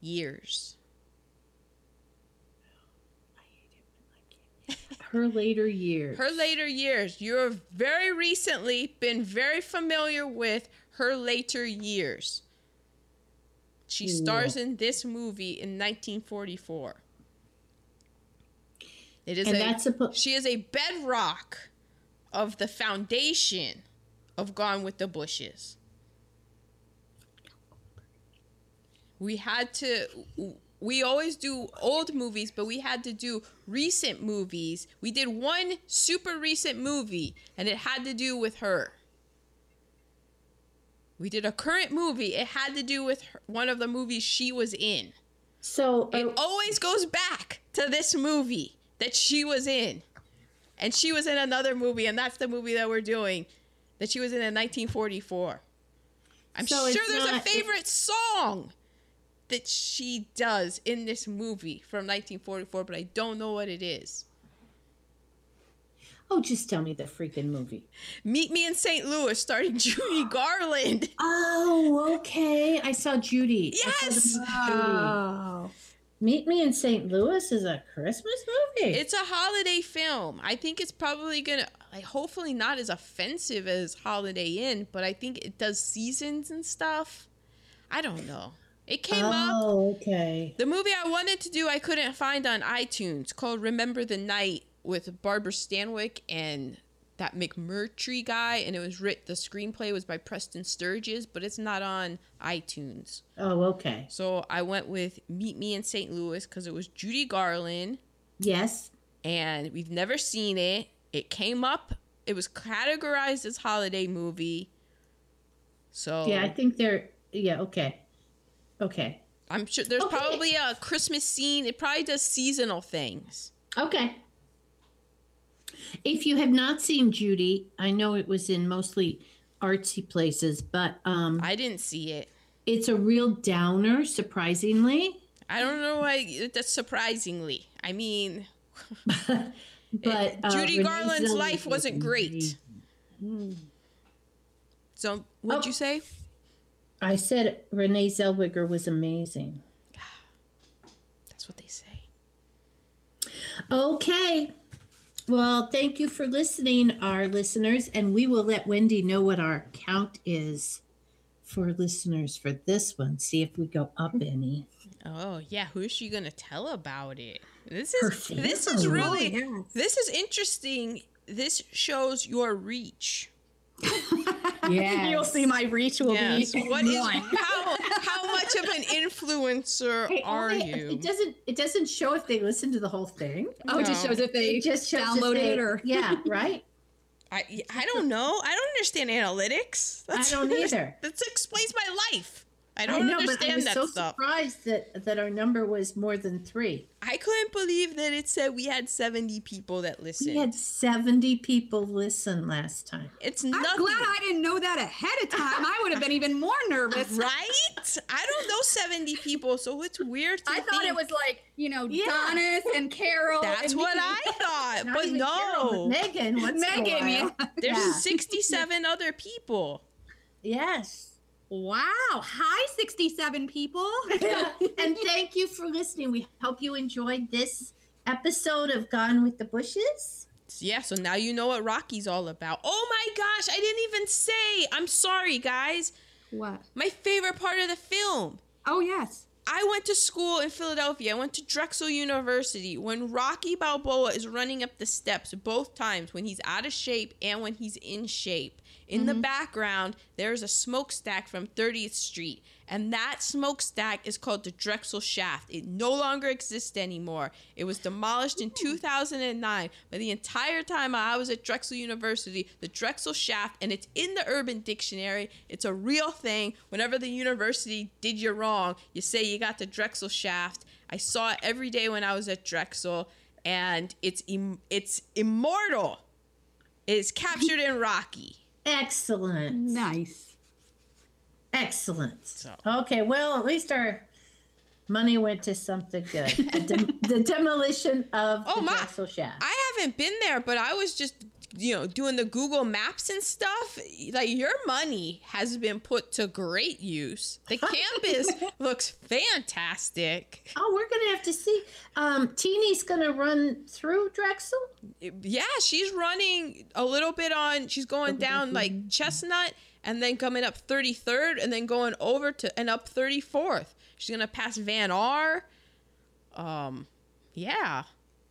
years.
her later years.
Her later years. You've very recently been very familiar with her later years. She stars in this movie in 1944. It is
and
a,
that's.
She is a bedrock of the foundation of Gone with the Bushes. We had to we always do old movies, but we had to do recent movies. We did one super recent movie and it had to do with her. We did a current movie. It had to do with her, one of the movies she was in.
So
It
uh,
always goes back to this movie that she was in. And she was in another movie, and that's the movie that we're doing that she was in in 1944. I'm
So
sure
it's
there's a
not-
favorite song that she does in this movie from 1944, but I don't know what it is.
oh, just tell me the freaking movie.
Meet Me in St. Louis starring Judy Garland.
Oh, okay. I saw Judy. I saw the
Yes!
movie Judy.
Oh,
Meet Me in St. Louis is a Christmas movie.
It's a holiday film. I think it's probably gonna. like hopefully not as offensive as Holiday Inn, but I think it does seasons and stuff. I don't know. It came up.
Oh, okay.
The movie I wanted to do I couldn't find on iTunes called Remember the Night with Barbara Stanwyck and that McMurtry guy and it was writ the screenplay was by Preston Sturges, but it's not on iTunes.
Oh, okay.
So I went with Meet Me in St. Louis because it was Judy Garland
Yes.
and we've never seen it. It came up. It was categorized as holiday movie. So
Yeah, I think they're. Yeah. Okay. Okay.
I'm sure there's
Okay.
probably a Christmas scene. It probably does seasonal things.
Okay. If you have not seen Judy, I know it was in mostly artsy places, but um,
I didn't see it.
it's a real downer, surprisingly.
I don't know why that's surprisingly. I mean,
But uh,
Judy
Renee
Garland's
Zellweger
life
was
wasn't great.
amazing.
so what'd
Oh.
you say?
I said Renee Zellweger was amazing.
That's what they say.
Okay. Well, thank you for listening, our listeners, and we will let Wendy know what our count is for listeners for this one. See if we go up hmm. any.
Oh yeah, who's she gonna tell about it? This is this is really
Oh, yes.
this is interesting. This shows your reach.
Yeah.
You'll see my reach will
Yes.
be
What is
one.
how how much of an influencer
Hey,
are
only-
you?
It doesn't. It doesn't show if they listen to the whole thing.
Oh, it just shows if they
It just shows if
downloaded
they-
it or
yeah, right.
I I don't know. I don't understand analytics.
I don't either.
That explains my life. I
I
don't
know, but I was
that
so
stuff.
surprised that that our number was more than three.
I couldn't believe that it said we had 70 people that listened.
We had seventy people listen last time.
it's
not
I'm
glad I didn't know that ahead of time. I would have been even more nervous.
Right? I don't know 70 people, so it's weird to
I thought it was like, you know,
Yeah.
Donis and Carol.
That's
and
what
me.
I thought.
Not
but
even Carol,
no.
but Megan. Once in a
Megan, yeah.
There's
Yeah.
67 other people.
Yes.
Wow. Hi, 67 people.
and thank you for listening. We hope you enjoyed this episode of Gone with the Bushes.
Yeah, so now you know what Rocky's all about. Oh my gosh, I didn't even say. I'm sorry, guys.
what?
My favorite part of the film.
Oh, yes.
I went to school in Philadelphia. I went to Drexel University. When Rocky Balboa is running up the steps, both times, when he's out of shape and when he's in shape, in the mm-hmm. background, there's a smokestack from 30th Street. And that smokestack is called the Drexel Shaft. It no longer exists anymore. It was demolished in mm. 2009. But the entire time I was at Drexel University, the Drexel Shaft, and it's in the Urban Dictionary, it's a real thing. Whenever the university did you wrong, you say you got the Drexel Shaft. I saw it every day when I was at Drexel, and it's Im- it's immortal. It is captured in Rocky.
Excellent.
Nice.
Excellent.
So-
Okay, well, at least our money went to something good. the, dem- the demolition of
Oh,
the
my-
Drexel Shaft.
I haven't been there, but I was just you know doing the Google Maps and stuff. Like your money has been put to great use. The campus looks fantastic.
Oh, we're gonna have to see. Um, Teeny's gonna run through Drexel.
Yeah, she's running a little bit on. She's going down like Chestnut and then coming up 33rd and then going over to and up 34th. She's gonna pass Van R. Um, yeah.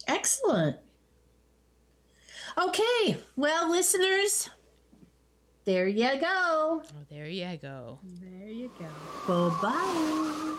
Excellent. Okay, well, listeners, there you go.
Oh, there you go.
There you go.
Bye bye.